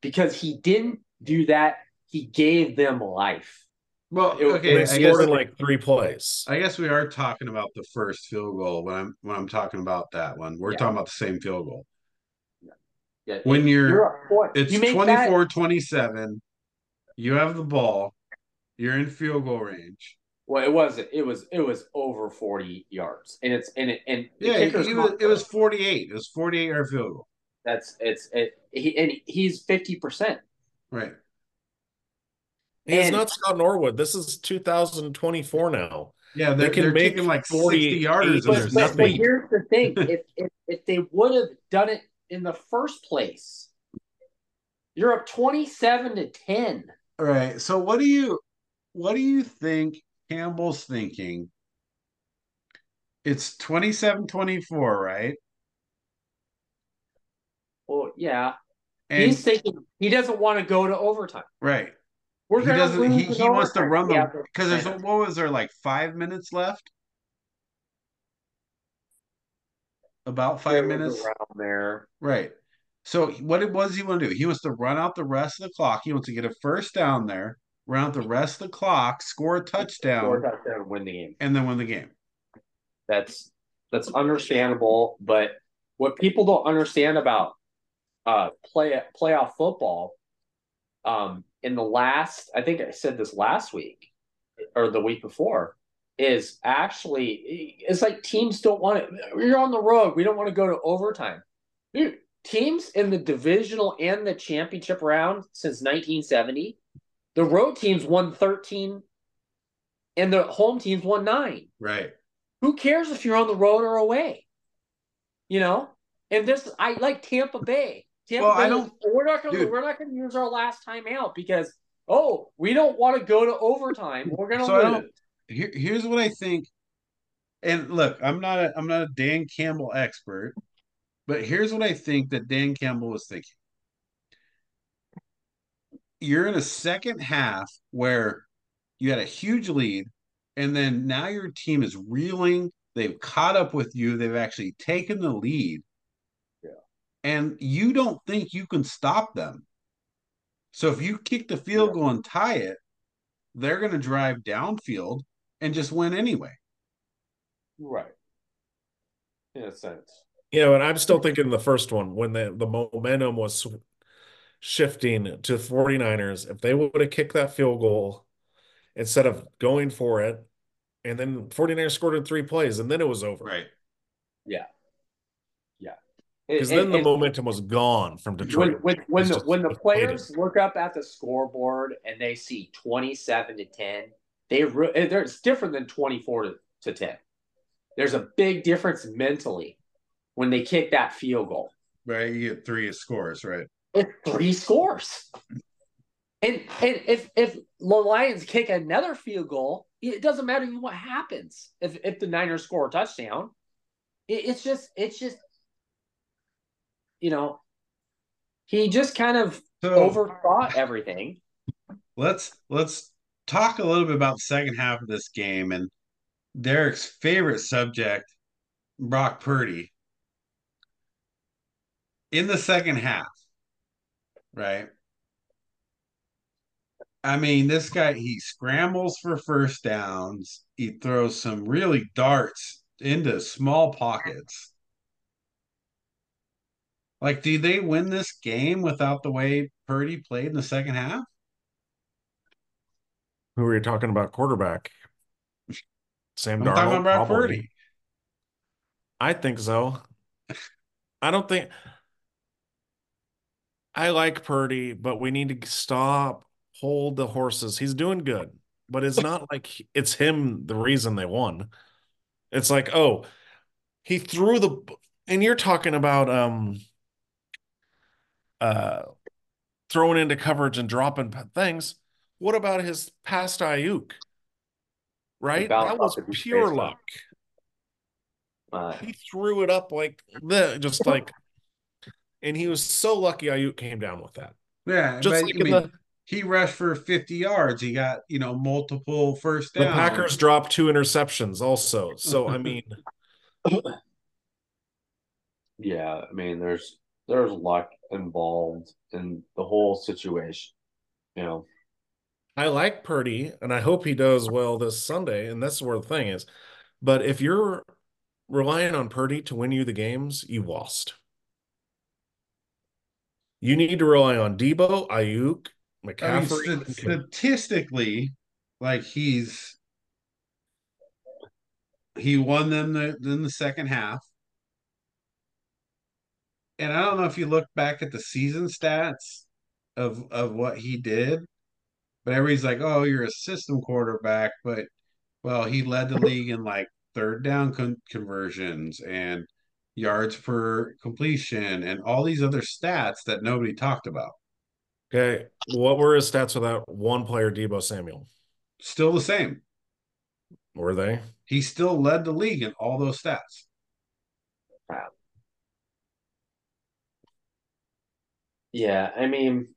because he didn't do that he gave them life Well, It- okay, They scored guess in like three plays. I guess we are talking about the first field goal when I'm when I'm talking about that one. We're Yeah. talking about the same field goal. Yeah, When you're- point. It's You make that- 24-27. You have the ball. You're in field goal range. well it wasn't it was it was over 40 yards and it's and it and Yeah, it, it was it was 48. It was 48 yard field goal. that's it's it he, and he's 50% Right. It's and- not Scott Norwood. This is 2024 now. Yeah, they're, They can they're make kicking like 40 60 yarders and But- there's but, but here's the thing (laughs) if, if if they would have done it in the first place you're up 27 to 10 Right. So what do you what do you think Campbell's thinking? It's 27-24, right? Well, yeah. And He's thinking he doesn't want to go to overtime. right. We're he doesn't he, he wants to run the because there's what was there like five minutes left? About five minutes. around there. Right. So what it was he want to do? He wants to run out the rest of the clock. He wants to get a first down there, run out the rest of the clock, score a touchdown, Score a touchdown, win the game. and then win the game. That's that's understandable, but what people don't understand about uh play playoff football, um, in the last I think I said this last week or the week before, is actually it's like teams don't want it. You're on the road. We don't want to go to overtime. Dude, teams in the divisional and the championship round since 1970, the road teams won 13 and the home teams won nine Right. who cares if you're on the road or away? You know? And this I like Tampa Bay. Tampa Well, Bay, I don't- we're not gonna dude. we're not gonna use our last time out because oh, we don't want to go to overtime. We're gonna So I lose. don't- Here, here's what I think. And look, I'm not a I'm not a Dan Campbell expert, but here's what I think that Dan Campbell was thinking. You're in a second half where you had a huge lead, and then now your team is reeling. They've caught up with you. They've actually taken the lead. Yeah. And you don't think you can stop them. So if you kick the field Yeah. goal and tie it, they're going to drive downfield and just win anyway. Right. In a sense. You know, and I'm still thinking the first one when the, the momentum was shifting to 49ers. If they would have kicked that field goal instead of going for it, and then 49ers scored in three plays, and then it was over. Right. Because And- then the and- momentum was gone from Detroit. When when when the just when the deflated. players look up at the scoreboard and they see twenty seven to ten, they re- eh, there's different than twenty four to, to ten. There's a big difference mentally when they kick that field goal. Right. You get three scores, right? It's three scores. And and if if the Lions kick another field goal, it doesn't matter what happens. If if the Niners score a touchdown, it, it's just it's just you know he just kind of So overthought everything. let's let's talk a little bit about the second half of this game and Derek's favorite subject, Brock Purdy. In the second half, right? I mean, this guy he scrambles for first downs. He throws some really darts into small pockets. Like, do they win this game without the way Purdy played in the second half? Who are you talking about? Quarterback. Sam I'm Darnold. talking about probably. Purdy. I think so. (laughs) I don't think I like Purdy, but we need to stop, hold the horses. He's doing good, but it's not like it's him the reason they won. It's like, oh, he threw the and you're talking about um uh throwing into coverage and dropping things. What about his past Aiyuk? Right? That was pure luck. Uh, He threw it up like the just (laughs) like, and he was so lucky Aiyuk came down with that. Yeah, Just but, like I mean, the he rushed for 50 yards. He got, you know, multiple first the. Packers dropped two interceptions also. So I mean, (laughs) yeah, I mean, there's there's luck involved in the whole situation. You know, I like Purdy, and I hope he does well this Sunday. And that's where the thing is. But if you're relying on Purdy to win you the games, you lost. You need to rely on Deebo, Aiyuk, I mean, McCaffrey. st- statistically, like he's he won them the, in the second half. And I don't know if you look back at the season stats of of what he did, but everybody's like, "Oh, you're a system quarterback," but well, he led the league in like third down con- conversions and yards per completion and all these other stats that nobody talked about. Okay, what were his stats without one player, Deebo Samuel? Still the same. Were they? He still led the league in all those stats. Yeah, I mean,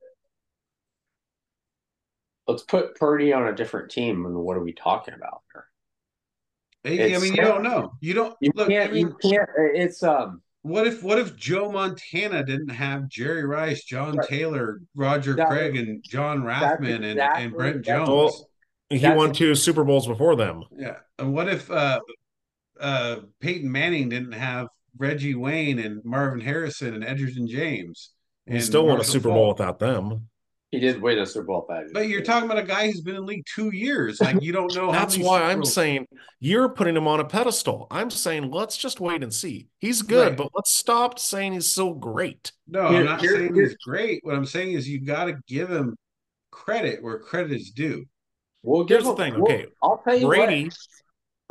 let's put Purdy on a different team, and what are we talking about here? I mean, you don't know. You don't You look. can't. I mean, you can't. It's um. what if what if Joe Montana didn't have Jerry Rice, John Right. Taylor, Roger That- Craig, and John that's Rathman and, and Brent Jones? Well, he That's- won two Super Bowls before them. Yeah. And what if uh uh Peyton Manning didn't have Reggie Wayne and Marvin Harrison and Edgerrin James? He still won a Super Bowl without them. He did win a Super Bowl five. But you're talking about a guy who's been in the league two years. Like you don't know (laughs) That's many why Super I'm Bowls- saying you're putting him on a pedestal. I'm saying let's just wait and see. He's good, Right. but let's stop saying he's so great. No, Here- I'm not here- saying here- he's great. What I'm saying is you got to give him credit where credit is due. We'll Here's give the him- thing, we'll- okay, I'll tell you Brady, what.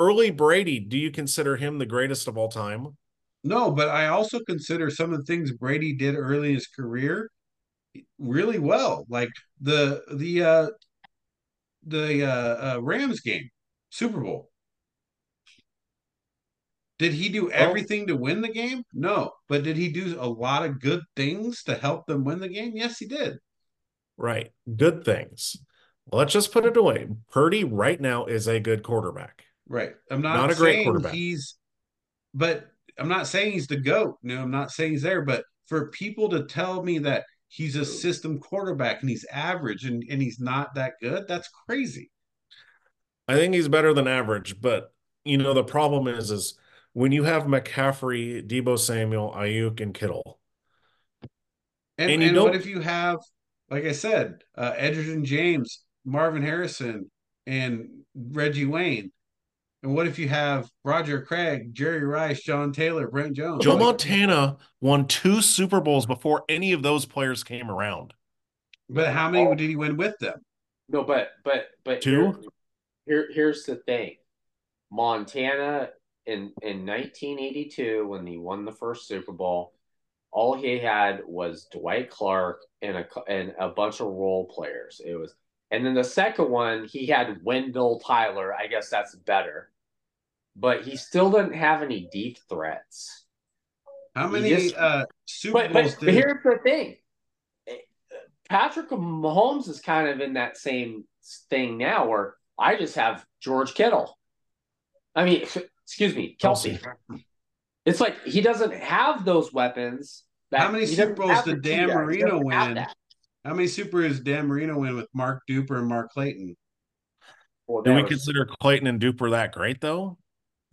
early Brady, do you consider him the greatest of all time? No, but I also consider some of the things Brady did early in his career really well. Like the the uh the uh, uh Rams game, Super Bowl. Did he do everything to win the game? No. But did he do a lot of good things to help them win the game? Yes, he did. Right. Good things. Let's just put it away. Purdy right now is a good quarterback. Right. I'm not, Not a great quarterback. he's but I'm not saying he's the GOAT. No, I'm not saying he's there, but for people to tell me that he's a system quarterback and he's average and, and he's not that good, that's crazy. I think he's better than average, but you know the problem is is when you have McCaffrey, Deebo Samuel, Aiyuk, and Kittle. And, And and, you what if you have, like I said, uh, Edgerrin James, Marvin Harrison, and Reggie Wayne? And what if you have Roger Craig, Jerry Rice, John Taylor, Brent Jones? Joe Like, Montana won two Super Bowls before any of those players came around. But how many oh. did he win with them? No, but but but Two? Here, here here's the thing. Montana in in 1982 when he won the first Super Bowl, all he had was Dwight Clark and a and a bunch of role players. It was and then the second one he had Wendell Tyler. I guess that's better. But he still doesn't have any deep threats. How many just- uh, Super But, but, Bowls but did? here's the thing. Patrick Mahomes is kind of in that same thing now where I just have George Kittle. I mean, excuse me, Kelce. It's like he doesn't have those weapons. That, How many Super Bowls did Dan two Marino win? How many Super does Dan Marino win with Mark Duper and Mark Clayton? Well, Do we was- consider Clayton and Duper that great though?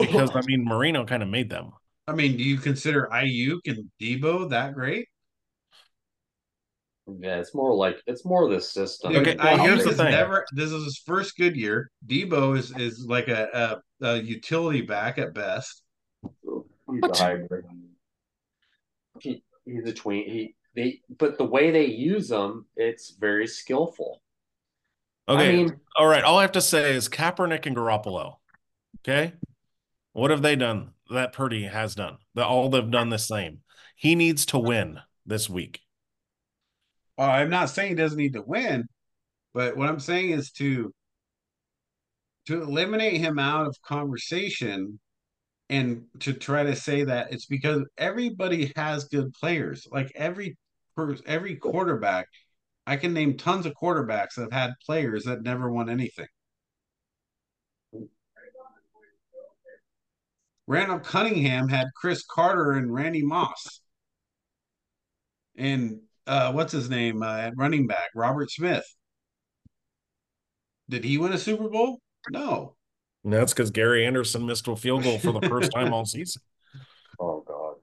Because (laughs) I mean Marino kind of made them. I mean, do you consider Aiyuk and Deebo that great? Yeah, it's more like it's more the system. Dude, Okay, well, Aiyuk here's the thing. never. This is his first good year. Deebo is is like a, a, a utility back at best. He's a hybrid. He, he's a tween. He they, but the way they use them, it's very skillful. Okay. I mean, All right. All I have to say is Kaepernick and Garoppolo. Okay. What have they done that Purdy has done? That all they've done the same. He needs to win this week. Well, I'm not saying he doesn't need to win, but what I'm saying is to to eliminate him out of conversation and to try to say that it's because everybody has good players. Like every every quarterback, I can name tons of quarterbacks that have had players that never won anything. Randall Cunningham had Cris Carter and Randy Moss. And uh, what's his name uh, at running back? Robert Smith. Did he win a Super Bowl? No. And that's because Gary Anderson missed a field goal for the first (laughs) time all season. oh god,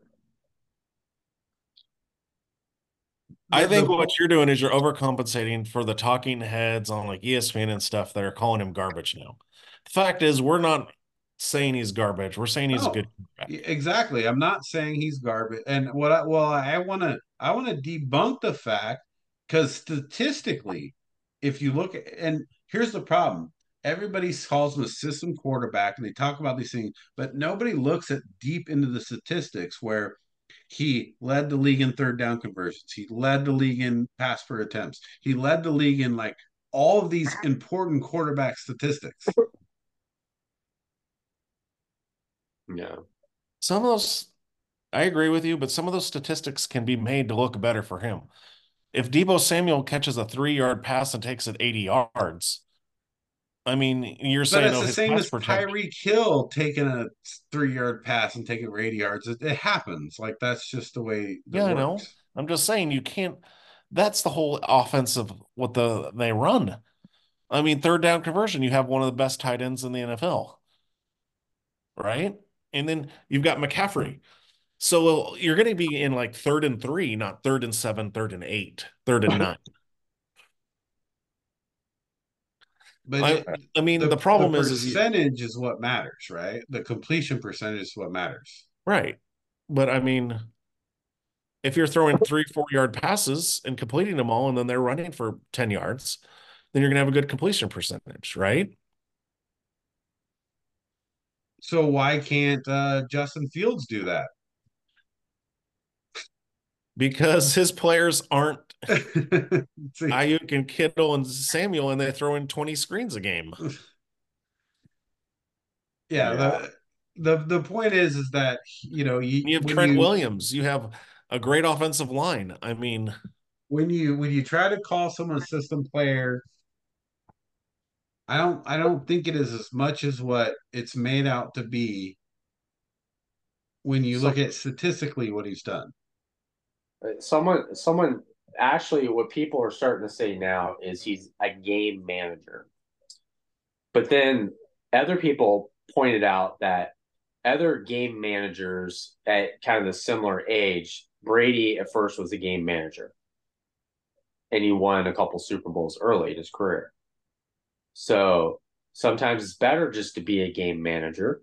I think the- what you're doing is you're overcompensating for the talking heads on like ESPN and stuff that are calling him garbage now. The fact is, we're not saying he's garbage. We're saying he's No. a oh, good quarterback. Exactly. I'm not saying he's garbage. And what I well, I want to I want to debunk the fact because statistically, if you look at and here's the problem. Everybody calls him a system quarterback and they talk about these things, but nobody looks at deep into the statistics where he led the league in third down conversions. He led the league in pass per attempts. He led the league in like all of these important quarterback statistics. Yeah. Some of those, I agree with you, but some of those statistics can be made to look better for him. If Deebo Samuel catches a three yard pass and takes it 80 yards, I mean, you're But saying it's oh, the same as. Tyreek Hill taking a three yard pass and taking it 80 yards. It, it happens. Like that's just the way Yeah, I know. I'm just saying you can't. That's the whole offensive what the they run. I mean, third down conversion. You have one of the best tight ends in the NFL, right? And then you've got McCaffrey. So you're going to be in like third and three, not third and seven, third and eight, third and (laughs) nine. But I, it- I mean, the, problem is, is percentage is what matters, right? The completion percentage is what matters. right. But I mean, if you're throwing three, four yard passes and completing them all, and then they're running for 10 yards, then you're going to have a good completion percentage, right? So why can't uh, Justin Fields do that? Because his players aren't (laughs) Aiyuk and Kittle and Samuel, and they throw in 20 screens a game. yeah, (laughs) Yeah. The, the the point is is that you know you, You have Trent you- Williams, you have a great offensive line. I mean, when you when you try to call someone a system player i don't i don't think it is as much as what it's made out to be when you look at statistically what he's done Uh, Someone, someone, actually, what people are starting to say now is he's a game manager. But then other people pointed out that other game managers at kind of the similar age, Brady at first was a game manager, and he won a couple Super Bowls early in his career. So sometimes it's better just to be a game manager.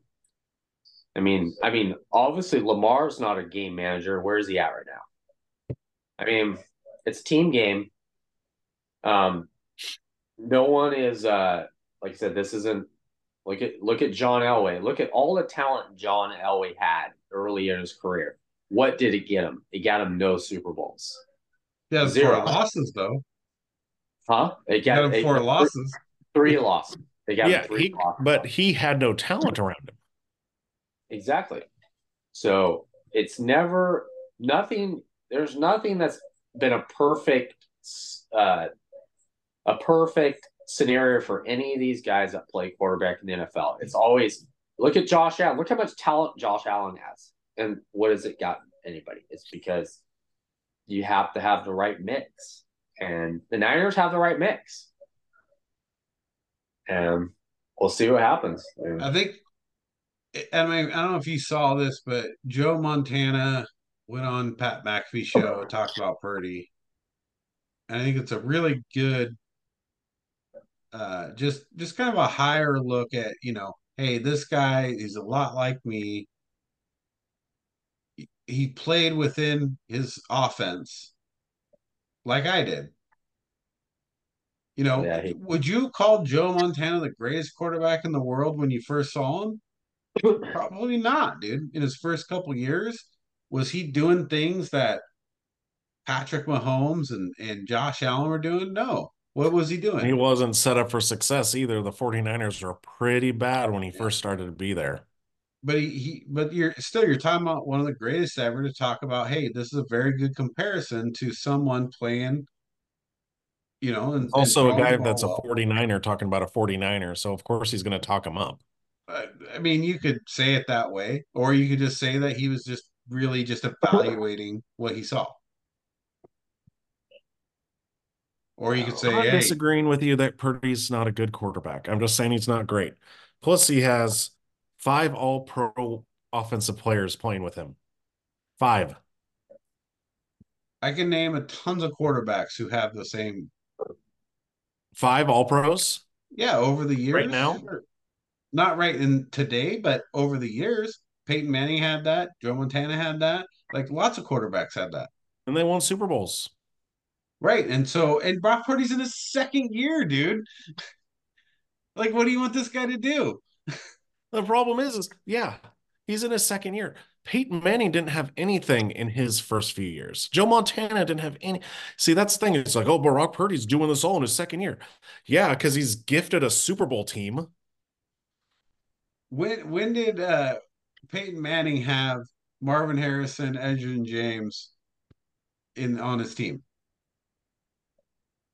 I mean, I mean, obviously Lamar's not a game manager. Where is he at right now? I mean, it's a team game. Um, no one is uh like I said, this isn't look at look at John Elway. Look at all the talent John Elway had early in his career. What did it get him? It got him no Super Bowls. yeah Zero. losses though Huh? It got got, him four got losses Three losses. They got yeah, three he, losses. but he had no talent around him. Exactly. So it's never nothing. There's nothing that's been a perfect, uh, a perfect scenario for any of these guys that play quarterback in the NFL. It's always look at Josh Allen. Look how much talent Josh Allen has, and what has it gotten anybody? It's because you have to have the right mix, and the Niners have the right mix. And we'll see what happens. i think i mean i don't know if you saw this but joe montana went on pat mcafee show talked about purdy. And i think it's a really good uh just just kind of a higher look at you know hey this guy is a lot like me. He played within his offense like i did you know Yeah, he- would you call joe montana the greatest quarterback in the world when you first saw him? (laughs) Probably not dude. In his first couple years was he doing things that patrick mahomes and and josh allen were doing? No. What was he doing? He wasn't set up for success either. The 49ers were pretty bad when he first started to be there. but he, he but you're still you're talking about one of the greatest ever to talk about hey this is a very good comparison to someone playing you know and, and Also, a guy that's a 49er talking about a 49er. So, of course, he's going to talk him up. I, I mean you could say it that way or you could just say that he was just really just evaluating what he saw or you could say I'm hey disagreeing with you that Purdy's not a good quarterback. I'm just saying he's not great. Plus, he has five all pro offensive players playing with him. Five. I can name a tons of quarterbacks who have the same Five all pros. yeah over the years Right now? Not right in today but over the years Peyton Manning had that Joe Montana had that like lots of quarterbacks had that And they won Super Bowls. Right. And so, and Brock Purdy's in his second year, dude. (laughs) like, what do you want this guy to do? (laughs) The problem is, is yeah, he's in his second year. Peyton Manning didn't have anything in his first few years. Joe Montana didn't have any. See, that's the thing. It's like, oh, Brock Purdy's doing this all in his second year. Yeah, because he's gifted a Super Bowl team. When when did uh, Peyton Manning have Marvin Harrison, Edgerrin James in on his team?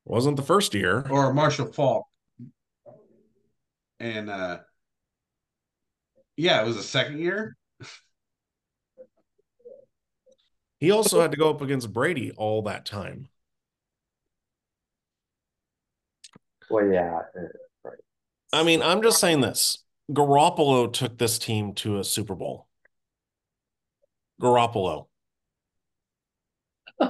Wasn't the first year. Or Marshall Faulk. And uh yeah, it was the second year. He also had to go up against Brady all that time. Well, yeah. Eh, right. I mean, I'm just saying this. Garoppolo took this team to a Super Bowl. Garoppolo. (laughs)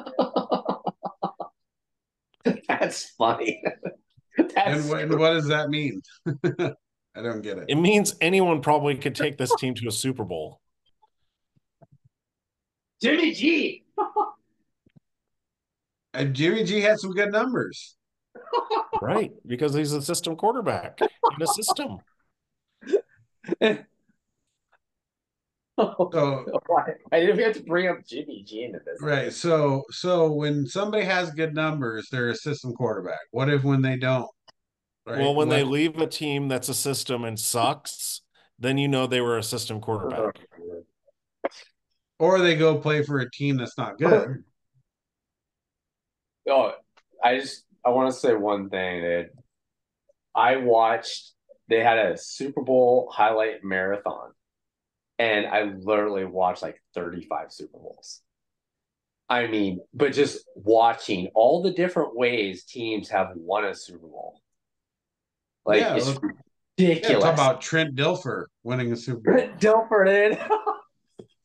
That's funny. (laughs) That's and, what, and what does that mean? (laughs) I don't get it. It means anyone probably could take this team to a Super Bowl. Jimmy G. (laughs) and Jimmy G had some good numbers. (laughs) right, because he's a system quarterback in a system. (laughs) so, why, why did we have to bring up Jimmy G into this? Right. So so when somebody has good numbers, they're a system quarterback. What if when they don't? Right? Well, when what? they leave a team that's a system and sucks, then you know they were a system quarterback or they go play for a team that's not good. Oh, I just I want to say one thing that I watched. They had a Super Bowl highlight marathon, and I literally watched like thirty five Super Bowls. I mean, but just watching all the different ways teams have won a Super Bowl. Like yeah, it's ridiculous. Yeah, talk about Trent Dilfer winning a Super Bowl. Trent Dilfer did. (laughs)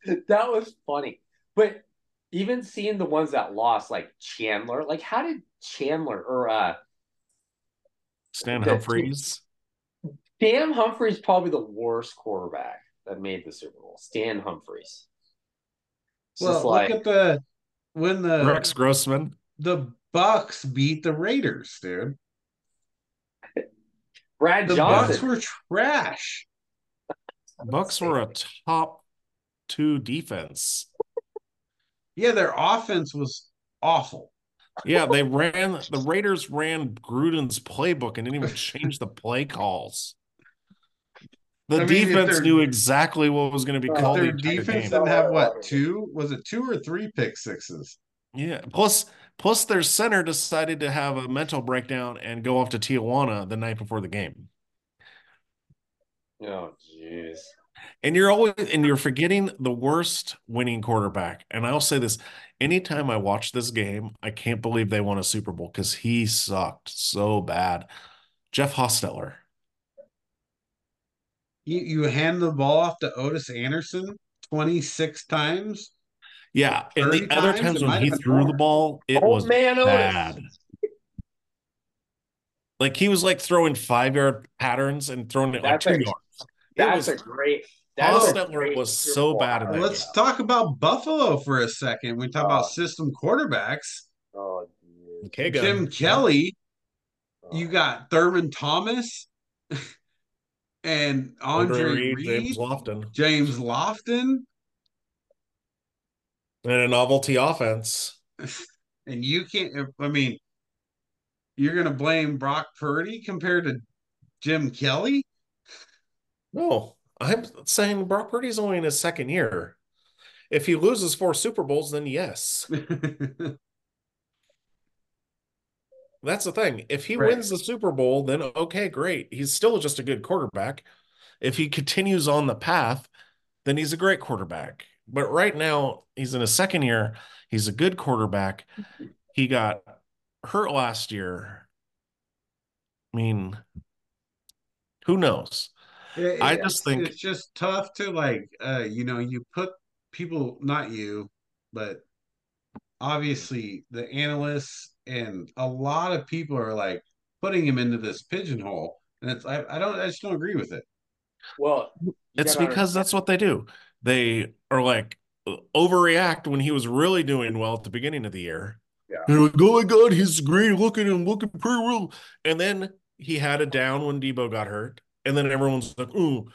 (laughs) that was funny. But even seeing the ones that lost, like Chandler, like how did Chandler or uh Stan Humphries? Stan Humphries probably the worst quarterback that made the Super Bowl. Stan Humphries. It's well, look like, at the when the Rex Grossman. The Bucks beat the Raiders, dude. Brad the Johnson. Bucks were trash. Bucks were a top two defense. Yeah, their offense was awful. Yeah, they ran the Raiders ran Gruden's playbook and didn't even (laughs) change the play calls. The I mean, defense knew exactly what was going to be called. Their the defense didn't have what two? Was it two or three pick sixes? Yeah. Plus, plus their center decided to have a mental breakdown and go off to Tijuana the night before the game. Oh, jeez. And you're always and you're forgetting the worst winning quarterback. And I'll say this: anytime I watch this game, I can't believe they won a Super Bowl because he sucked so bad. Jeff Hostetler. You you hand the ball off to Ottis Anderson 26 times. Yeah, and the other times, when he threw more. the ball, it Old was man bad. Otis. Like he was like throwing five yard patterns and throwing it That's like two a, yards. That's was, a great Hostetler oh. was so bad at that. Let's game. talk about Buffalo for a second. We talk oh. about system quarterbacks. Oh, okay, Jim Kelly. Oh. You got Thurman Thomas (laughs) and Andre, Andre Reed, Reed, James Lofton, James Lofton, and a novelty offense. (laughs) And you can't. I mean, you're going to blame Brock Purdy compared to Jim Kelly? No, I'm saying Brock Purdy's only in his second year. If he loses four Super Bowls, then yes. (laughs) That's the thing. If he right. wins the Super Bowl, then okay, great. He's still just a good quarterback. If he continues on the path, then he's a great quarterback. But right now, he's in his second year. He's a good quarterback. He got hurt last year. I mean, who knows? It, I just think it's just tough to like, uh, you know, you put people, not you, but obviously the analysts and a lot of people are like putting him into this pigeonhole, and it's I, I don't I just don't agree with it. Well, it's because that's what they do. They are like overreact when he was really doing well at the beginning of the year. Yeah. They're like, oh my god, he's great. Look at him, looking pretty real. And then he had a down when Deebo got hurt and then everyone's like, ooh.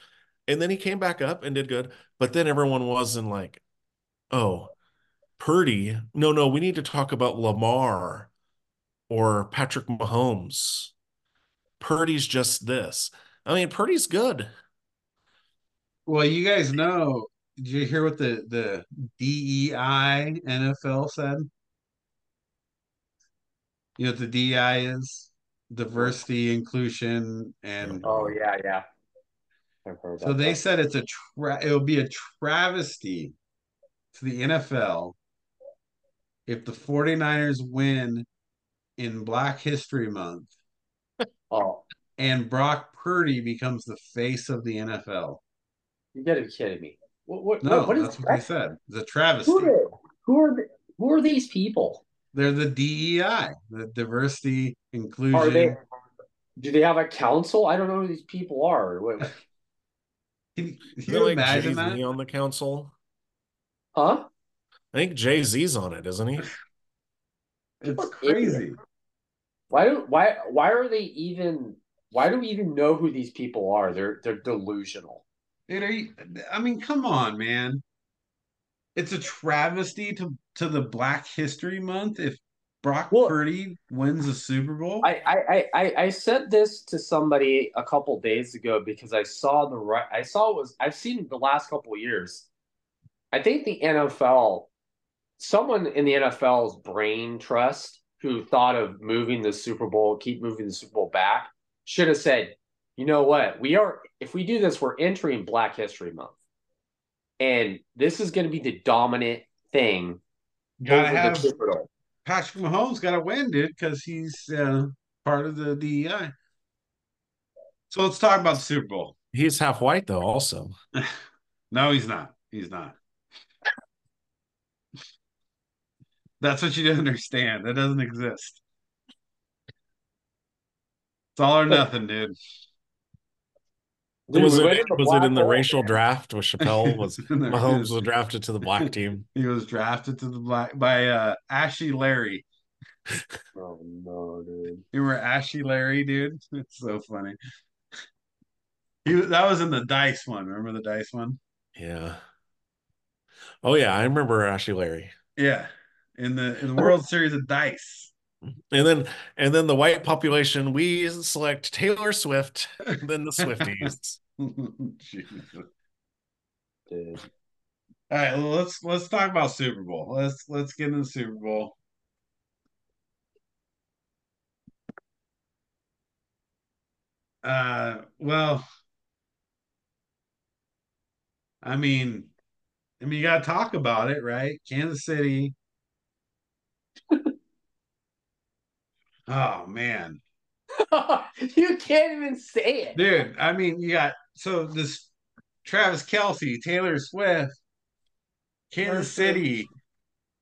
And then he came back up and did good. But then everyone wasn't like, oh, Purdy. No, no, we need to talk about Lamar or Patrick Mahomes. Purdy's just this. I mean, Purdy's good. Well, you guys know. Did you hear what the the DEI NFL said? You know what the DEI is? Diversity, inclusion, and Oh yeah, yeah. So they that. said it's a tra- it'll be a travesty to the NFL if the 49ers win in Black History Month (laughs) Oh, and Brock Purdy becomes the face of the NFL. you gotta be kidding me. What what No, what, what is that's what they said. It's a Who travesty. are? Who are who are these people? They're the DEI, the diversity, inclusion. Are they do they have a council? I don't know who these people are. (laughs) Can you, can you like imagine Jay that? On the council? huh? I think Jay Z's on it, isn't he? (laughs) It's crazy. Why do why why are they even why do we even know who these people are? They're they're delusional. Dude, are you, I mean, come on, man. It's a travesty to to the Black History Month if Brock Well- Purdy wins the Super Bowl. I, I, I, I- I said this to somebody a couple days ago because I saw the right I saw it was I've seen the last couple of years. I think the NFL, someone in the NFL's brain trust who thought of moving the Super Bowl, keep moving the Super Bowl back, should have said, you know what, we are if we do this, we're entering Black History Month. And this is going to be the dominant thing Gotta have the Super Bowl. Patrick Mahomes got to win, dude, because he's uh, part of the DEI. So let's talk about the Super Bowl. He's half white though, also. (laughs) No, he's not. He's not. That's what you don't understand. That doesn't exist. It's all or nothing, dude. Dude, was we it in the was it in the racial man. draft with Chappelle? (laughs) Was And there Mahomes is- was drafted to the black (laughs) team? He was drafted to the black by uh Ashy Larry. (laughs) Oh no, dude. You were Ashy Larry, dude. It's so funny. He that was in the dice one. Remember the dice one? Yeah. Oh yeah, I remember Ashley Larry. Yeah. In the in the World Series of Dice. And then and then the white population, we select Taylor Swift, then the Swifties. (laughs) Dude. All right, let's let's talk about Super Bowl. Let's let's get into the Super Bowl. Uh, well, I mean, I mean, you got to talk about it, right? Kansas City. Oh man, (laughs) you can't even say it. dude. I mean, you got so this Travis Kelce, Taylor Swift, Kansas Versus- City.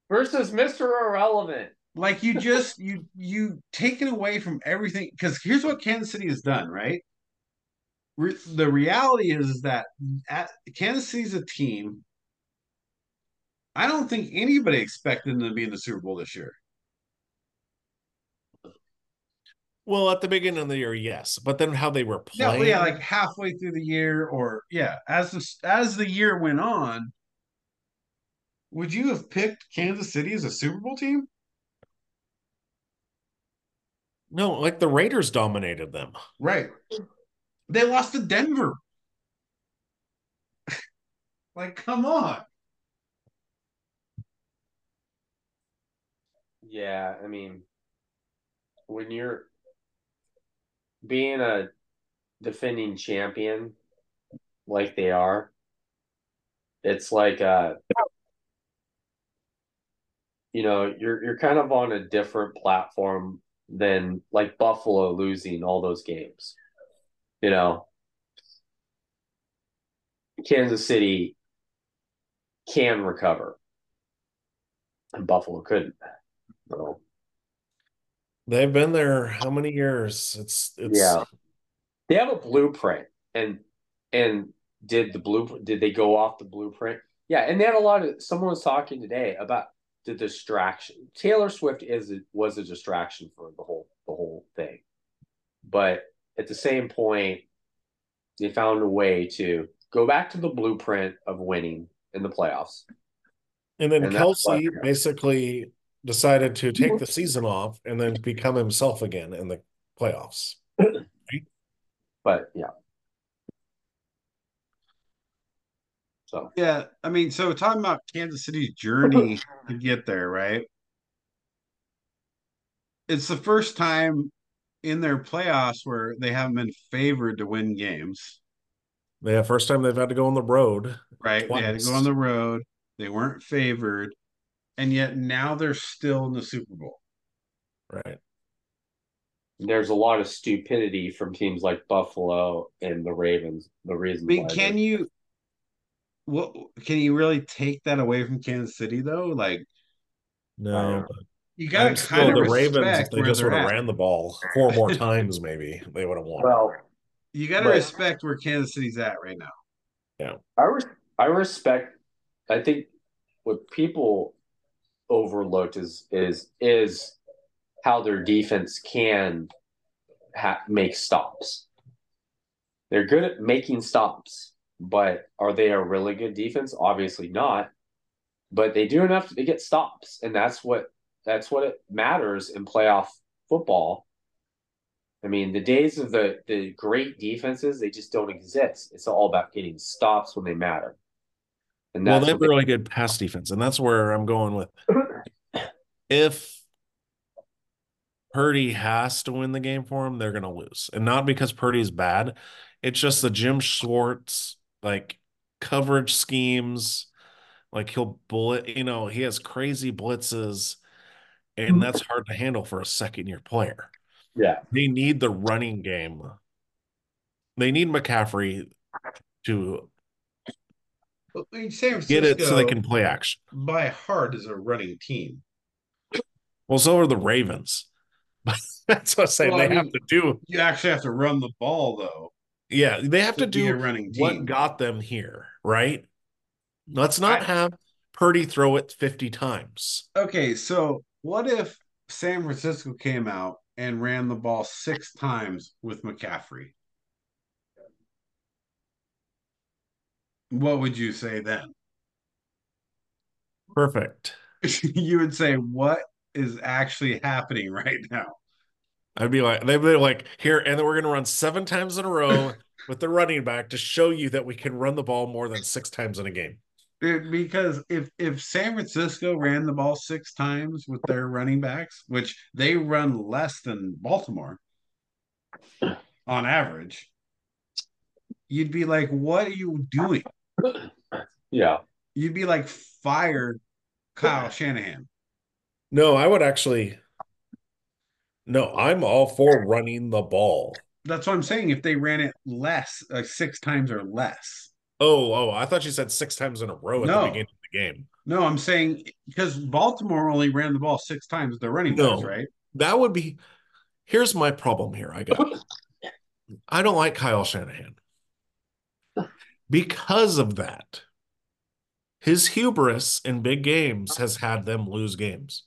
Versus Mr. Irrelevant. like you just you you take it away from everything because here's what Kansas City has done, right? Re- the reality is, is that at, Kansas City's a team. I don't think anybody expected them to be in the Super Bowl this year. Well, at the beginning of the year, yes, but then how they were Yeah, playing. yeah, like halfway through the year, or yeah, as the as the year went on, would you have picked Kansas City as a Super Bowl team? no, like the Raiders dominated them. Right. They lost to Denver. (laughs) like, come on. Yeah, I mean, when you're being a defending champion like they are, it's like uh you know, you're you're kind of on a different platform than like Buffalo losing all those games. You know, Kansas City can recover, and Buffalo couldn't. So, They've been there how many years? It's it's yeah, they have a blueprint, and and did the blueprint? did they go off the blueprint? Yeah, and they had a lot of. Someone was talking today about the distraction. Taylor Swift is was a distraction for the whole the whole thing, but at the same point, they found a way to go back to the blueprint of winning in the playoffs. And then And Kelce basically decided to take the season off and then become himself again in the playoffs. (clears throat) But yeah. So Yeah, I mean, so talking about Kansas City's journey (clears throat) to get there, right? It's the first time in their playoffs where they haven't been favored to win games, Yeah, first time they've had to go on the road. right? They had to go on the road. They weren't favored, and yet now they're still in the Super Bowl. Right. there's a lot of stupidity from teams like Buffalo and the Ravens. The reason. I reason mean, why can you what can you really take that away from Kansas City though? Like No, but you gotta still kind of the Ravens, if they just they're would have ran the ball four more (laughs) times, maybe they would have won. well, You gotta But- respect where Kansas City's at right now. Yeah, I res- I respect. I think what people overlooked is is is how their defense can ha- make stops. They're good at making stops, but are they a really good defense? Obviously not. But they do enough to get stops, and that's what that's what it matters in playoff football. I mean, the days of the the great defenses they just don't exist. It's all about getting stops when they matter. And Well, they have what really good pass defense, and that's where I'm going with. (coughs) If Purdy has to win the game for him, they're going to lose, and not because Purdy's bad. It's just the Jim Schwartz like coverage schemes. Like he'll bullet, you know, he has crazy blitzes, and mm-hmm. that's hard to handle for a second year player. yeah. They need the running game. They need McCaffrey to Mean, San get it so they can play action. by heart is a running team. Well, so are the Ravens. (laughs) That's what I'm saying. Well, I they have to do, You actually have to run the ball though. yeah, they have to, to do running what team. got them here, right? Let's not I- have Purdy throw it 50 times. Okay, so what if San Francisco came out and ran the ball six times with McCaffrey? What would you say then? Perfect. (laughs) you would say, what is actually happening right now? I'd be like, they'd be like, here, and then we're going to run seven times in a row (laughs) with the running back to show you that we can run the ball more than six times in a game. Dude, because if if San Francisco ran the ball six times with their running backs, which they run less than Baltimore on average, you'd be like, "What are you doing?" Yeah. You'd be like, fired Kyle Shanahan." No, I would actually. No, I'm all for running the ball. That's what I'm saying. If they ran it less, like six times or less. Oh, oh, I thought you said six times in a row at No. the beginning of the game. No, I'm saying because Baltimore only ran the ball six times with their running backs, No. right? That would be. Here's my problem here. I got. (laughs) I don't like Kyle Shanahan because of that. His hubris in big games has had them lose games.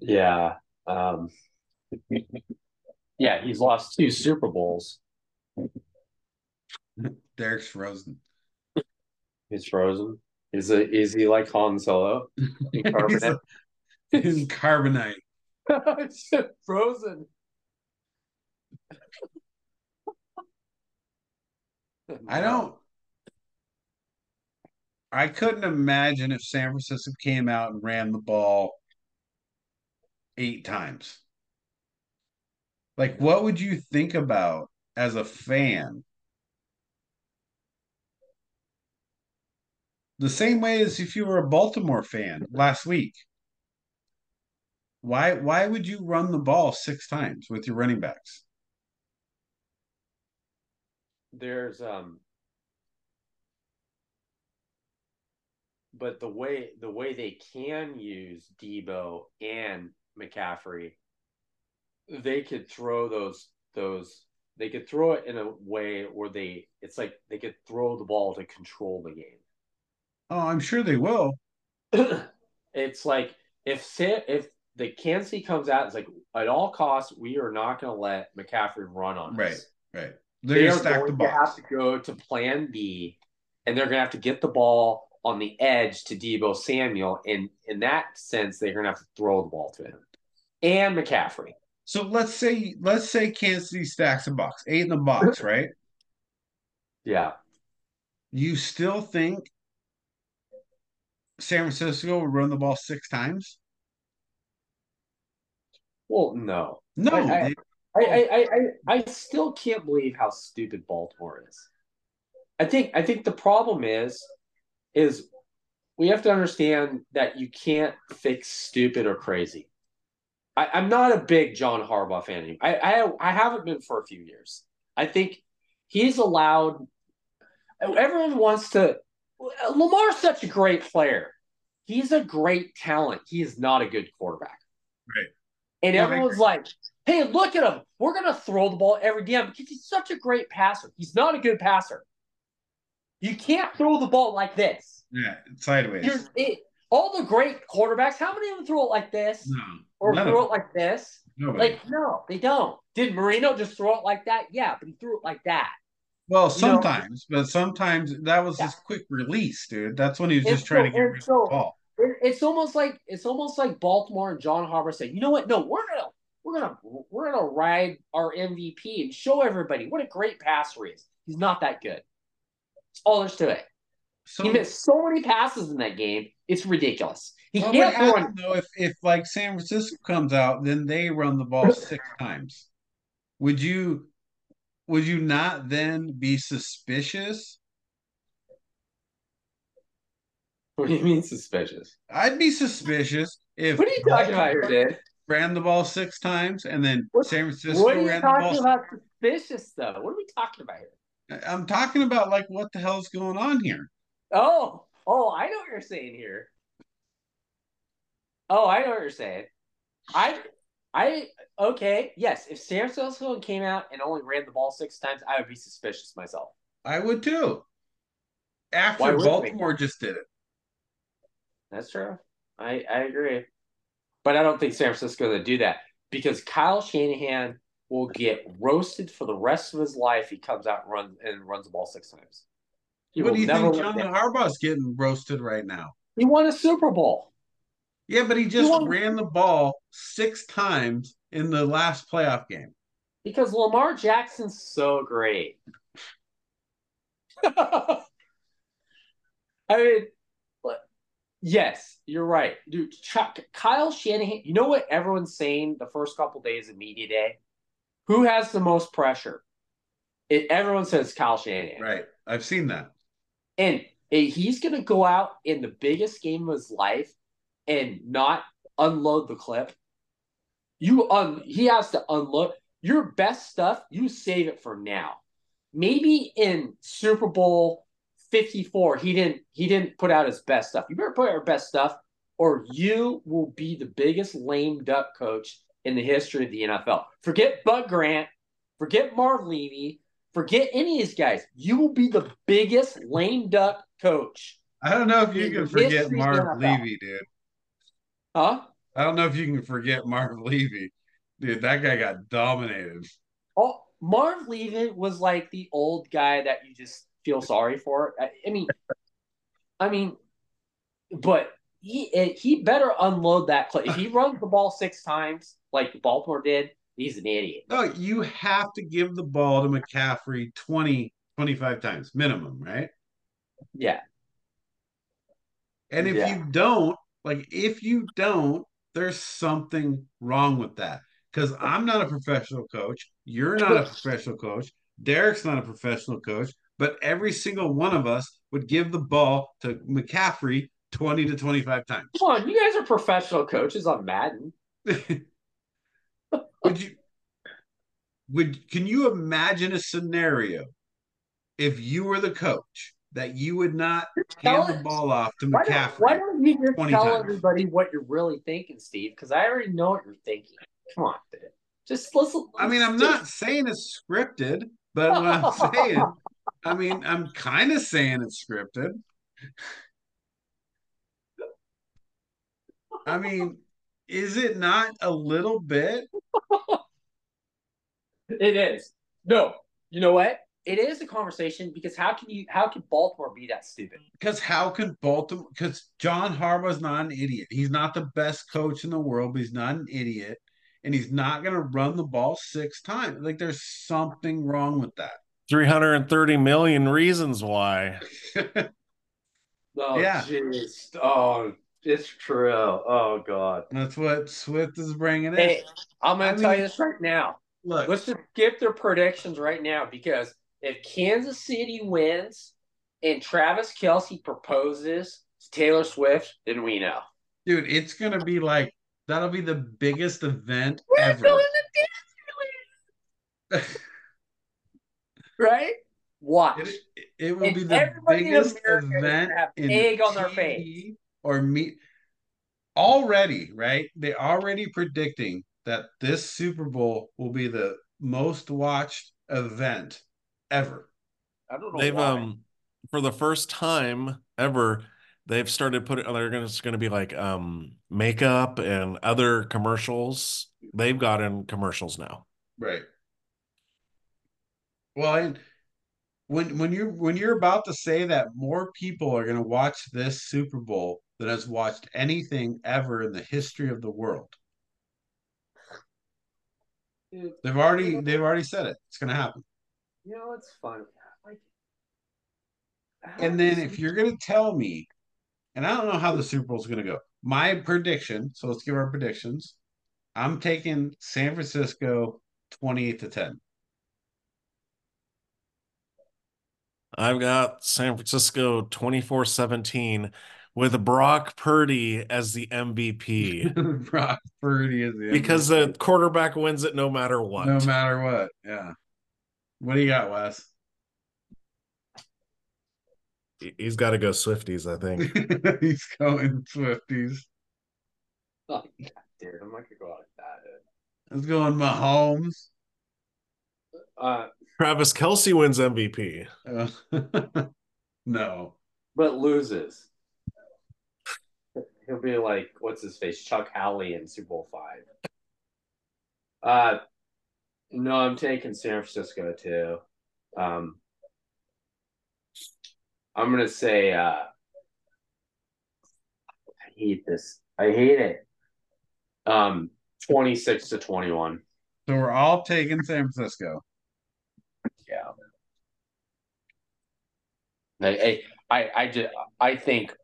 Yeah. Um, yeah, he's lost two Super Bowls. Derek's frozen. He's frozen. Is it is he like Han Solo? In (laughs) He's, carbonite? (laughs) he's carbonite. frozen. (laughs) I don't. I couldn't imagine if San Francisco came out and ran the ball eight times. Like, what would you think about as a fan? The same way as if you were a Baltimore fan last week. Why why would you run the ball six times with your running backs? There's um but the way the way they can use Deebo and McCaffrey, they could throw those those they could throw it in a way where they it's like they could throw the ball to control the game. Oh, I'm sure they will. (clears throat) it's like if if the Kansas City comes out it's like at all costs we are not going to let McCaffrey run on Right. us. Right. They They're are gonna the going to have to go to Plan B, and they're going to have to get the ball on the edge to Deebo Samuel. And in that sense, they're going to have to throw the ball to him and McCaffrey. So let's say let's say Kansas City stacks a box, eight in the box, (laughs) right? Yeah. You still think San Francisco would run the ball six times? Well, no. No, I- I- they- I, oh. I, I, I I still can't believe how stupid Baltimore is. I think I think the problem is is we have to understand that you can't fix stupid or crazy. I, I'm not a big John Harbaugh fan anymore. I, I I haven't been for a few years. I think he's allowed everyone wants to Lamar's such a great player. He's a great talent. He is not a good quarterback. Right. And everyone's like, hey, look at him. We're going to throw the ball every damn because he's such a great passer. He's not a good passer. You can't throw the ball like this. yeah, sideways. It, all the great quarterbacks, how many of them throw it like this no, or throw it like this? Nobody. Like, no, they don't. Did Marino just throw it like that? Yeah, but he threw it like that. well, you know- sometimes, but sometimes that was Yeah. his quick release, dude. That's when he was And just trying to get rid of so- the ball. It's almost like it's almost like Baltimore and John Harbaugh said, you know what? No, we're gonna we're gonna we're gonna ride our MVP and show everybody what a great passer he is. He's not that good. That's all there's to it. So He missed so many passes in that game. It's ridiculous. He what can't throw happen though if if like San Francisco comes out, then they run the ball six (laughs) times? Would you would you not then be suspicious? What do you mean suspicious? I'd be suspicious if What are you talking about here, dude? Ran the ball six times and then What- San Francisco What are you ran the ball. talking about suspicious though? What are we talking about here? I'm talking about like what the hell's going on here. Oh, oh, I know what you're saying here. Oh, I know what you're saying. I, I, okay, yes. If San Francisco came out and only ran the ball six times, I would be suspicious myself. I would too. After? Baltimore just did it. That's true. I, I agree. But I don't think San Francisco going to do that because Kyle Shanahan will get roasted for the rest of his life. He comes out and runs and runs the ball six times. He what do you think John. Harbaugh's getting roasted right now? He won a Super Bowl. Yeah, but he just won- ran the ball six times in the last playoff game. Because Lamar Jackson's so great. (laughs) I mean, yes, you're right, dude. Chuck, Kyle Shanahan. You know what everyone's saying the first couple days of media day? Who has the most pressure? It, everyone says Kyle Shanahan, Right. I've seen that. and he's going to go out in the biggest game of his life and not unload the clip. You un he has to unload your best stuff. You save it for now. Maybe in Super Bowl 54, he didn't he didn't put out his best stuff. You better put out your best stuff, or you will be the biggest lame duck coach in the history of the NFL. Forget Bud Grant, forget Marv Levy, forget any of these guys. You will be the biggest lame duck coach. I don't know if you can forget Marv. Levy, dude. Huh? I don't know if you can forget Marv Levy. Dude, that guy got dominated. Oh, Marv Levy was like the old guy that you just feel sorry for. I, I mean, I mean, but he he better unload that clip. If he (laughs) runs the ball six times like Baltimore did, he's an idiot. No, you have to give the ball to McCaffrey 20, 25 times minimum, right? Yeah, And if Yeah. you don't, like if you don't, there's something wrong with that. Because I'm not a professional coach. You're not a (laughs) professional coach. Derek's not a professional coach. But every single one of us would give the ball to McCaffrey 20 to 25 times. come on, you guys are professional coaches on Madden. (laughs) would you would can you imagine a scenario if you were the coach that you would not hand the ball off to Why don't, McCaffrey? why don't you just 20 tell times. everybody what you're really thinking, Steve? Because I already know what you're thinking. Come on, dude. Just listen. I mean, I'm not saying it's scripted, but what I'm (laughs) saying, I mean, I'm kind of saying it's scripted. I mean, Is it not a little bit? It is. No, you know what? It is a conversation because how can you how can Baltimore be that stupid? Because how can Baltimore? Because John Harbaugh's not an idiot. He's not the best coach in the world, but he's not an idiot, and he's not going to run the ball six times. Like there's something wrong with that. 330 million reasons why. (laughs) Oh, Yeah. jeez. Oh, it's true. Oh, God. That's what Swift is bringing in. Hey, I'm going to tell mean- you this right now. Look, Let's just skip their predictions right now because if Kansas City wins and Travis Kelce proposes to Taylor Swift, then we know. dude, it's going to be like that'll be the biggest event We're ever. Going to Disneyland, right? Watch. It, it will And be the everybody in biggest America is gonna event have in egg on their TV face. or meet already, right? They're already predicting that this Super Bowl will be the most watched event ever. I don't know They've why. um for the first time ever, they've started putting they're gonna it's gonna be like um makeup and other commercials. They've got in commercials now. Right. Well, and when when you're when you're about to say that more people are going to watch this Super Bowl than has watched anything ever in the history of the world. Dude, They've already they've already said it. It's going to happen. you know, it's fun. Like, And then if you're going to tell me, and I don't know how the Super Bowl is going to go. My prediction, so let's give our predictions. I'm taking San Francisco 28 to 10. I've got San Francisco 24-17 with Brock Purdy as the MVP (laughs) Brock Purdy is the because the quarterback wins it no matter what. no matter what. Yeah. What do you got, Wes? He- He's got to go Swifties, I think. (laughs) He's going Swifties. Oh, God, dude, I'm not gonna go out like that. Let's go on Mahomes. Uh, Travis Kelce wins MVP. Uh, (laughs) no. but loses. He'll be like, what's his face? Chuck Howley in Super Bowl five. Uh, no, I'm taking San Francisco too. Um, I'm gonna say, uh, I hate this. I hate it. Um, 26 to 21. So we're all taking San Francisco. Yeah. I, I, I just, I think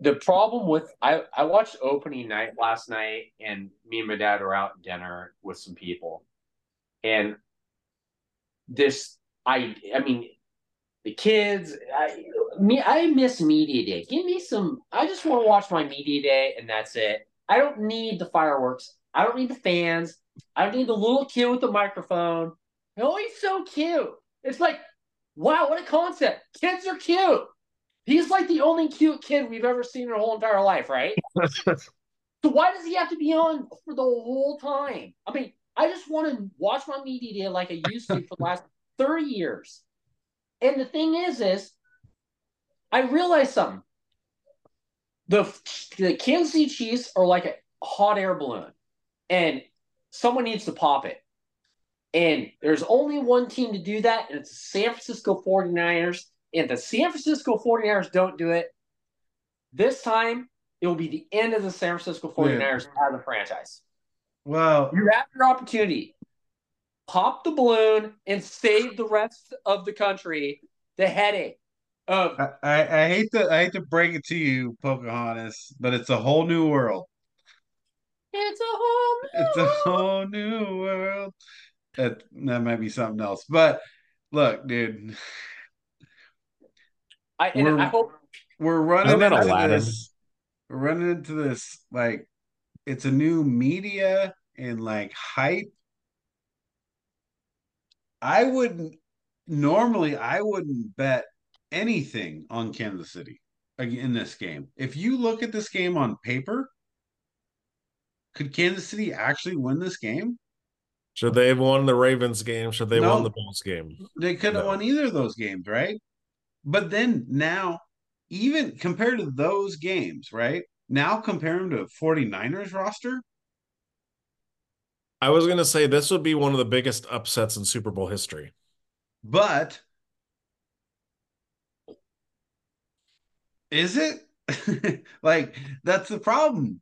the problem with I, I watched opening night last night, and me and my dad were out dinner with some people, and this, I, I mean, the kids, I, me, I miss media day. Give me some. I just want to watch my media day, and that's it. I don't need the fireworks. I don't need the fans. I don't need the little kid with the microphone. Oh, he's so cute. It's like, wow, what a concept. Kids are cute. He's like the only cute kid we've ever seen in our whole entire life, right? (laughs) so why does he have to be on for the whole time? I mean, I just want to watch my media like I used to for the last (laughs) 30 years. And the thing is, is I realized something. The, the Kansas City Chiefs are like a hot air balloon, and someone needs to pop it. And there's only one team to do that, and it's the San Francisco 49ers. And the San Francisco 49ers don't do it, this time it will be the end of the San Francisco 49ers out of the franchise. Well, You have your opportunity. Pop the balloon and save the rest of the country the headache of I, I, I hate to I hate to break it to you, Pocahontas, but it's a whole new world. it's a whole new It's a whole new world. That that might be something else. But look, dude, I, and We're- I hope we're running into Aladdin? this. We're running into this like it's a new media and like hype. I wouldn't normally I wouldn't bet anything on Kansas City in this game. If you look at this game on paper, could Kansas City actually win this game? Should they have won the Ravens game? Should they have No. won the Bills game? They could have No. won either of those games, right? But then now, even compared to those games, right? Now compare them to 49ers roster, I was going to say this would be one of the biggest upsets in Super Bowl history. But is it? (laughs) like that's the problem.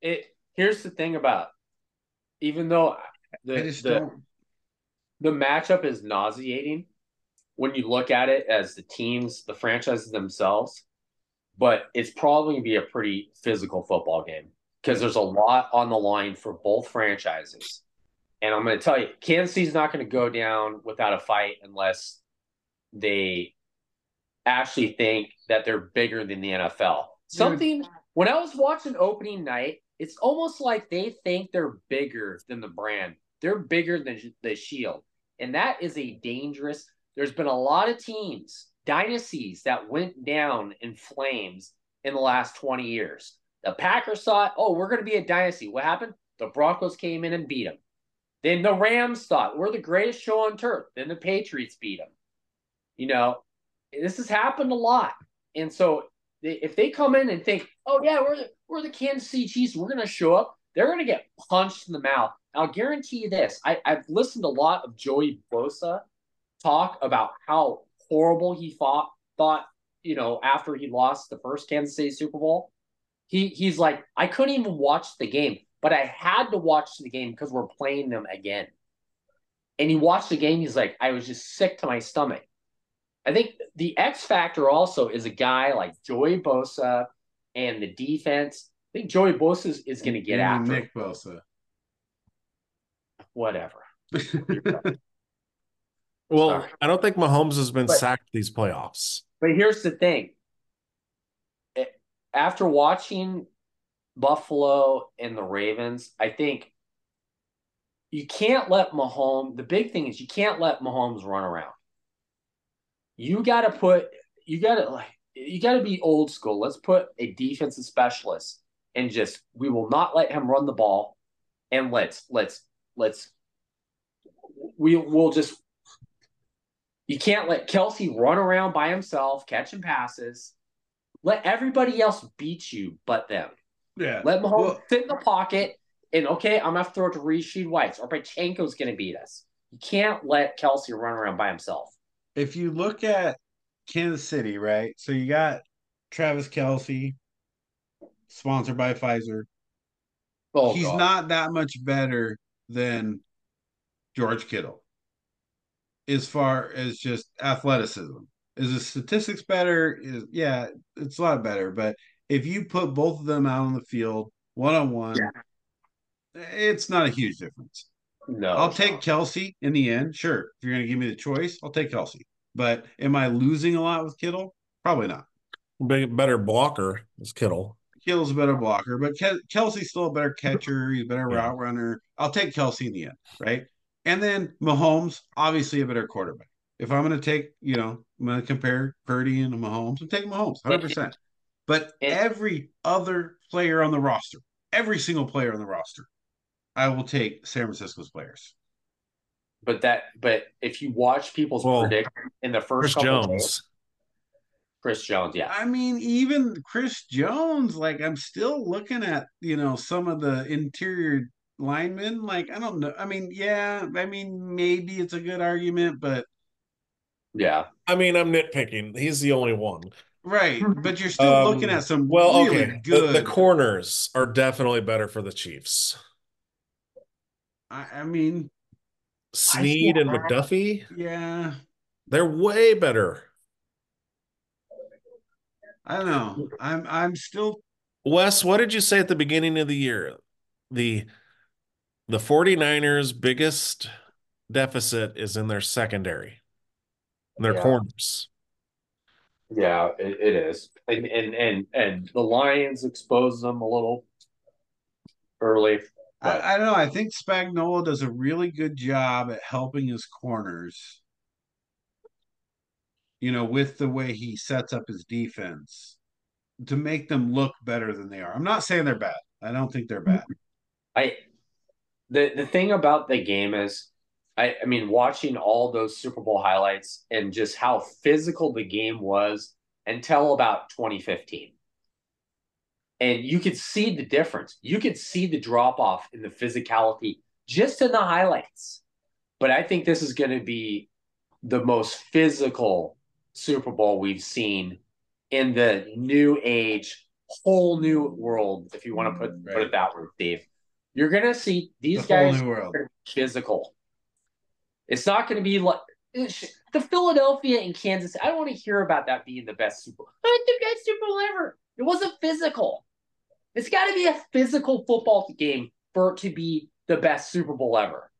It here's the thing about even though the the, the matchup is nauseating when you look at it as the teams, the franchises themselves, but it's probably gonna be a pretty physical football game because there's a lot on the line for both franchises. And I'm going to tell you, Kansas City's not going to go down without a fight unless they actually think that they're bigger than the NFL. Something when I was watching opening night, it's almost like they think they're bigger than the brand. They're bigger than the Shield. And that is a dangerous. There's been a lot of teams, dynasties that went down in flames in the last 20 years. The Packers thought, oh, we're going to be a dynasty. What happened? The Broncos came in and beat them. Then the Rams thought, we're the greatest show on turf. Then the Patriots beat them. You know, this has happened a lot. And so if they come in and think, oh, yeah, we're we're the Kansas City Chiefs, we're going to show up, they're going to get punched in the mouth. I'll guarantee you this. I, I've listened a lot of Joey Bosa talk about how horrible he fought, thought, you know, after he lost the first Kansas City Super Bowl. He he's like, I couldn't even watch the game, but I had to watch the game because we're playing them again. And he watched the game. He's like, I was just sick to my stomach. I think the X factor also is a guy like Joey Bosa and the defense. I think Joey Bosa is, is going to get after Nick Bosa. Whatever. (laughs) well, Sorry. I don't think Mahomes has been but, sacked these playoffs. But here's the thing: eh, after watching Buffalo and the Ravens, I think you can't let Mahomes. The big thing is you can't let Mahomes run around. You got to put. You got to like. You got to be old school. Let's put a defensive specialist and just we will not let him run the ball, and let's let's let's we will just. You can't let Kelce run around by himself catching passes let everybody else beat you but them. Yeah. Let Mahomes well, sit in the pocket and okay, I'm gonna have to throw it to Rashid White or Pacheco's gonna beat us. You can't let Kelce run around by himself. If you look at Kansas City, right? So you got Travis Kelce, sponsored by Pfizer. Oh, He's God. not that much better than George Kittle as far as just athleticism. Is the statistics better? Is yeah, it's a lot better. But if you put both of them out on the field one on one, it's not a huge difference. No, I'll take not. Kelce in the end. Sure, if you're going to give me the choice, I'll take Kelce. But am I losing a lot with Kittle? Probably not. Better blocker is Kittle. Kittle's a better blocker, but Kelce's still a better catcher. He's a better yeah. route runner. I'll take Kelce in the end, right? And then Mahomes, obviously a better quarterback if I'm going to take, you know, I'm going to compare Purdy and Mahomes, I'm taking Mahomes 100%. But every other player on the roster, every single player on the roster, I will take San Francisco's players. But that, but if you watch people's well, predict in the first Chris Jones, days, Chris Jones, yeah. I mean, even Chris Jones, like I'm still looking at, you know, some of the interior linemen. Like I don't know. I mean, yeah, I mean maybe it's a good argument, but yeah. I mean, I'm nitpicking. He's the only one. Right. (laughs) But you're still um, looking at some well, really okay. good. The, the, corners are definitely better for the Chiefs. I, I mean, Sneed and McDuffie. Yeah. They're way better. I don't know. I'm I'm still Wes, what did you say at the beginning of the year? The the 49ers biggest deficit is in their secondary In their yeah. corners. Yeah, it, it is, and and and and the Lions expose them a little early. I, I, don't know. I think Spagnuolo does a really good job at helping his corners. You know, with the way he sets up his defense to make them look better than they are. I'm not saying they're bad. I don't think they're bad. I the the thing about the game is I, I mean, watching all those Super Bowl highlights and just how physical the game was until about 2015. And you could see the difference. You could see the drop off in the physicality just in the highlights. But I think this is going to be the most physical Super Bowl we've seen in the new age, whole new world, if you want to put, right. put it that way, Dave. You're going to see these the guys physical. It's not going to be like the Philadelphia and Kansas. I don't want to hear about that being the best Super Bowl. (laughs) the best Super Bowl ever. It wasn't physical. It's got to be a physical football game for it to be the best Super Bowl ever.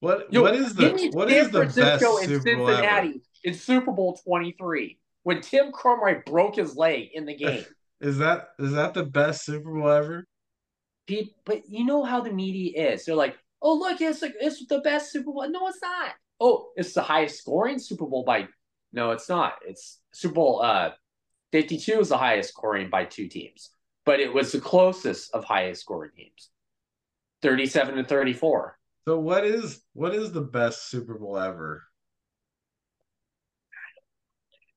What Yo, what is the what is the best Super Bowl ever? in Super Bowl 23 when Tim Krumrie broke his leg in the game. (laughs) is that is that the best Super Bowl ever? But you know how the media is. They're like, "Oh, look, it's like it's the best Super Bowl." No, it's not. Oh, it's the highest scoring Super Bowl by. No, it's not. It's Super Bowl uh, 52 is the highest scoring by two teams, but it was the closest of highest scoring games 37 to 34. So what is what is the best Super Bowl ever?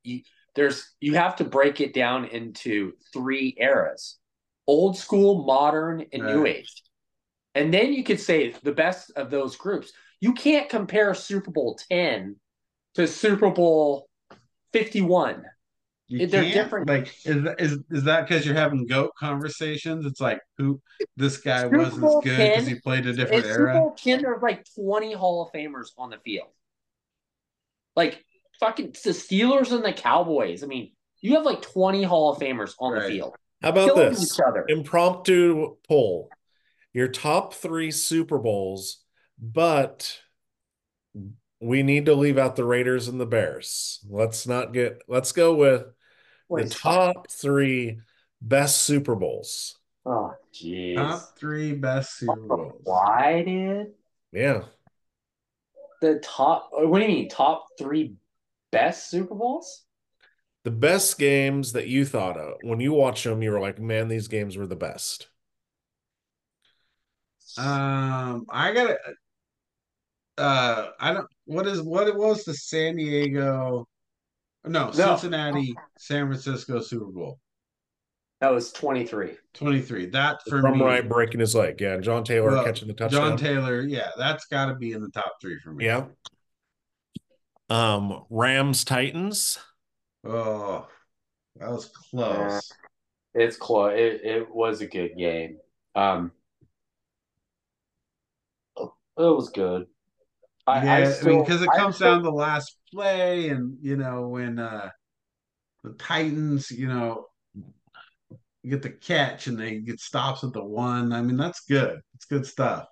You, there's you have to break it down into three eras: old school, modern, and right. new age. And then you could say the best of those groups. You can't compare Super Bowl 10 to Super Bowl 51 you they're different. Like, is is is that because you're having goat conversations? It's like who this guy Super wasn't as good because he played a different era. Super Bowl ten, there's like 20 Hall of Famers on the field. Like fucking the Steelers and the Cowboys. I mean, you have like 20 Hall of Famers on right. the field. How about this impromptu poll? Your top three Super Bowls, but we need to leave out the Raiders and the Bears. Let's not get. Let's go with the top three best Super Bowls. Oh, jeez. Top three best Super Bowls. Why, dude? Yeah. The top. What do you mean? Top three best Super Bowls? The best games that you thought of when you watched them, you were like, "Man, these games were the best." Um, I got uh I don't what is what it was the San Diego no, no. Cincinnati San Francisco Super Bowl. That was 23. 23. That for From me right breaking his leg. Yeah, John Taylor well, catching the touchdown. John Taylor, yeah, that's got to be in the top 3 for me. Yeah. Um Rams Titans. Oh. That was close. it's close. It, it was a good game. Um it was good. I, yeah, I, still, I mean, because it comes still, down to the last play, and you know when uh the Titans, you know, get the catch and they get stops at the one. I mean, that's good. It's good stuff.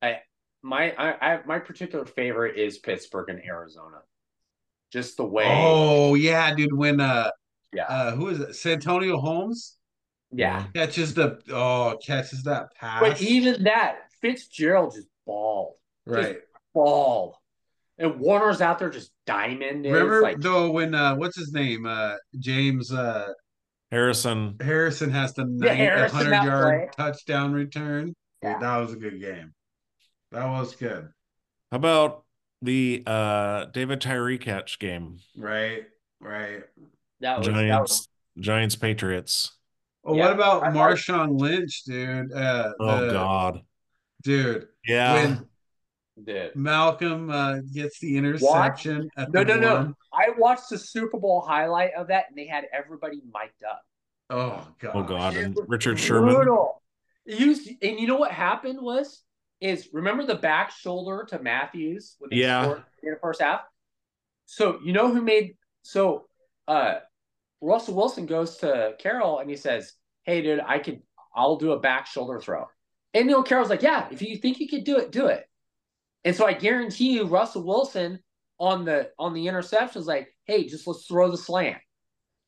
I my I, I my particular favorite is Pittsburgh and Arizona. Just the way. Oh yeah, dude. When uh yeah, uh, who is it? Santonio Holmes. Yeah, catches the oh catches that pass. But even that Fitzgerald just balled. Right. ball. And Warner's out there just diamond. Remember like, though when uh what's his name? Uh James uh Harrison. Harrison has the yeah, 100 yard play. touchdown return. Yeah. Dude, that was a good game. That was good. How about the uh David Tyree catch game? Right, right. That was, Giants, that was... Giants, Patriots. Oh, yeah, what about Marshawn Lynch, dude? Uh, oh the, God, dude. Yeah. When did. Malcolm uh, gets the interception. no, no, one. no. I watched the Super Bowl highlight of that, and they had everybody mic'd up. Oh god. Oh god. And Richard Sherman. Brutal. You, and you know what happened was is remember the back shoulder to Matthews when they yeah. scored in the first half. So you know who made so uh Russell Wilson goes to Carroll and he says, Hey dude, I could I'll do a back shoulder throw. And Neil Carroll's like, Yeah, if you think you could do it, do it. And so I guarantee you, Russell Wilson on the on the interception was like, "Hey, just let's throw the slant."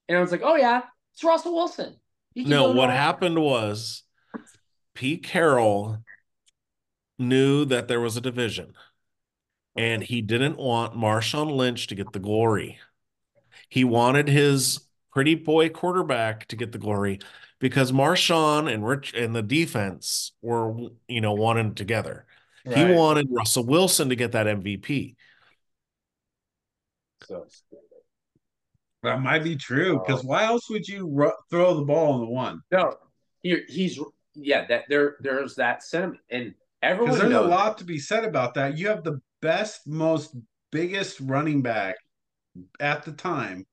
And I was like, "Oh yeah, it's Russell Wilson." No, what happened was Pete Carroll knew that there was a division, and he didn't want Marshawn Lynch to get the glory. He wanted his pretty boy quarterback to get the glory because Marshawn and Rich and the defense were, you know, wanting together. Right. He wanted Russell Wilson to get that MVP. So That might be true because why else would you ru- throw the ball on the one? No, he, he's yeah. That there there's that sentiment, and everyone there's knows a lot to be said about that. You have the best, most biggest running back at the time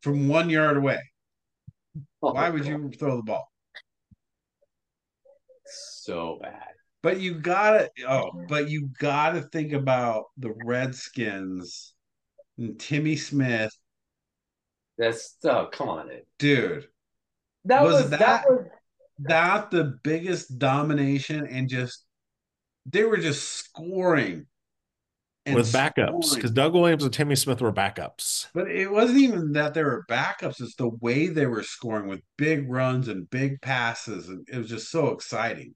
from one yard away. Why would you throw the ball? so bad? But you gotta oh, but you gotta think about the Redskins and Timmy Smith, That's oh come on, it. dude. That Was was, that, that- was That the biggest domination and just they were just scoring and with backups because Doug Williams and Timmy Smith were backups. But it wasn't even that they were backups; it's the way they were scoring with big runs and big passes, and it was just so exciting.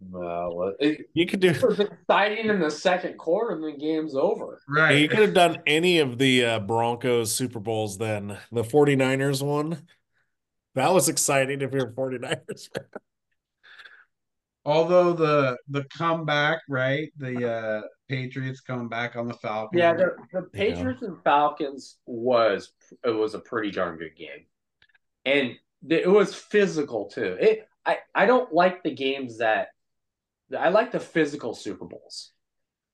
Well, it, You could do it was exciting in the second quarter, and the game's over. Right? you could have done any of the uh, Broncos Super Bowls then. The 49ers one. That was exciting if you're a 49ers fan. Although the the comeback, right? The uh Patriots coming back on the Falcons. Yeah, the, the Yeah. Patriots and Falcons was it was a pretty darn good game, and it was physical too. It I I don't like the games that I like the physical Super Bowls.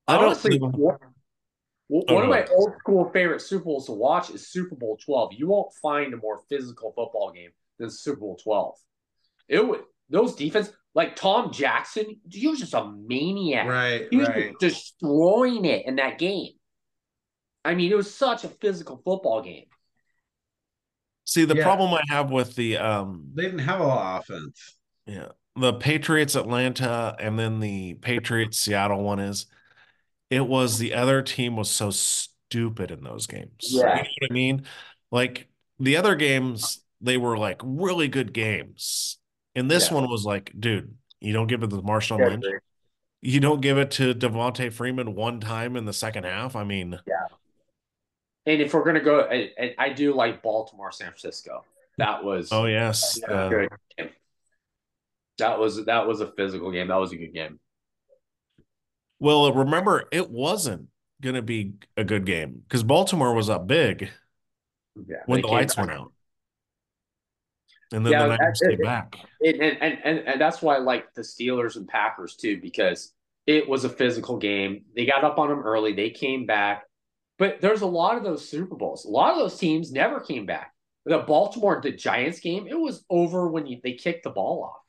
I don't Honestly, think- one, one Oh, of my ahead. old school favorite Super Bowls to watch is Super Bowl Twelve. You won't find a more physical football game than Super Bowl Twelve. It was those defense like Tom Jackson. He was just a maniac. right, He was right. destroying it in that game. I mean, it was such a physical football game. See, the Yeah. problem I have with the um They didn't have a lot of offense. Yeah. The Patriots Atlanta and then the Patriots Seattle one is it was the other team was so stupid in those games. You Yeah. know what I mean? Like the other games, they were like really good games. And this Yeah. one was like, dude, you don't give it to Marshawn Yeah, Lynch. You don't give it to Devonta Freeman one time in the second half. I mean, yeah. And if we're gonna go, I, I- I do like Baltimore, San Francisco. That was oh yes. uh, good game. That was that was a physical game. That was a good game. well, remember, it wasn't gonna be a good game because Baltimore was up big. Yeah, when the lights back. went out. And then Yeah, the Niners came back. And, and, and, and, and that's why I like the Steelers and Packers too, because it was a physical game. They got up on them early. They came back. But there's a lot of those Super Bowls. A lot of those teams never came back. The Baltimore, the Giants game, it was over when you, they kicked the ball off.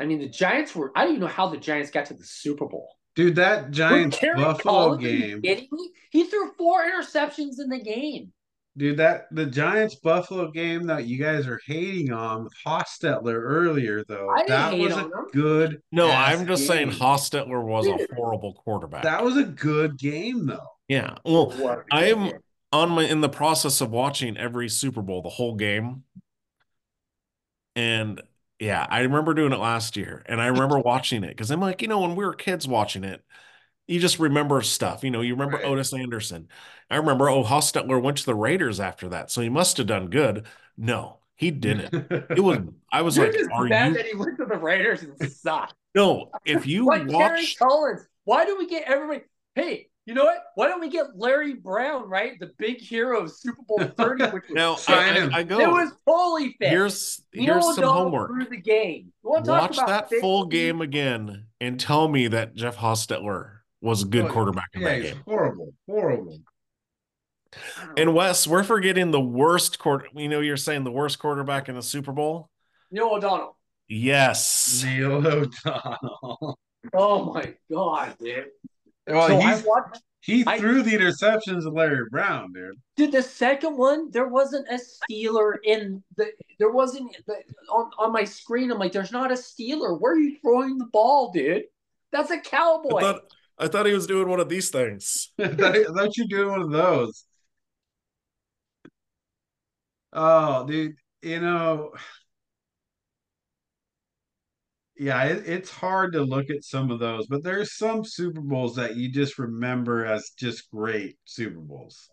I mean, the Giants were, I don't even know how the Giants got to the Super Bowl. Dude, that With Giants Buffalo Collins, game. kidding me? He threw four interceptions in the game. Dude, that the Giants Buffalo game that you guys are hating on with Hostetler earlier, though, I didn't that hate was on a him. good. No, I'm just saying game. Hostetler was a horrible quarterback. That was a good game, though. yeah. Well, What a I good am on my in the process of watching every Super Bowl, the whole game. And yeah, I remember doing it last year and I remember watching it because I'm like, you know, when we were kids watching it, you just remember stuff. You know, you remember Right. Ottis Anderson. I remember, oh, Hostetler went to the Raiders after that. So he must have done good. No, he (laughs) didn't. It was I was You're like, just are you that he went to the Raiders and sucked. no, if (laughs) you like Terry watch Collins. Why do we get everybody? Hey, you know what? Why don't we get Larry Brown, right? The big hero of Super Bowl (laughs) 30, which was now Sign I, him. I, I it was fully fit. here's Neil here's some O'Donnell homework. threw the game. You talk Watch about that fit? full game again and tell me that Jeff Hostetler was a good Oh, quarterback in yeah, that he's game. horrible, horrible. And Wes, we're forgetting the worst quarter. You know, you're saying the worst quarterback in the Super Bowl. Neil O'Donnell. Yes. Neil O'Donnell. (laughs) Oh my god, dude. Well, so I watched. he I- threw the interceptions to Larry Brown, dude. Dude, the second one, there wasn't a Steeler in the. There wasn't the, on on my screen. I'm like, there's not a Steeler. Where are you throwing the ball, dude? That's a cowboy. thought I thought he was doing one of these things. (laughs) I thought I thought you were doing one of those. Oh, dude, you know, yeah, it, it's hard to look at some of those, but there's some Super Bowls that you just remember as just great Super Bowls.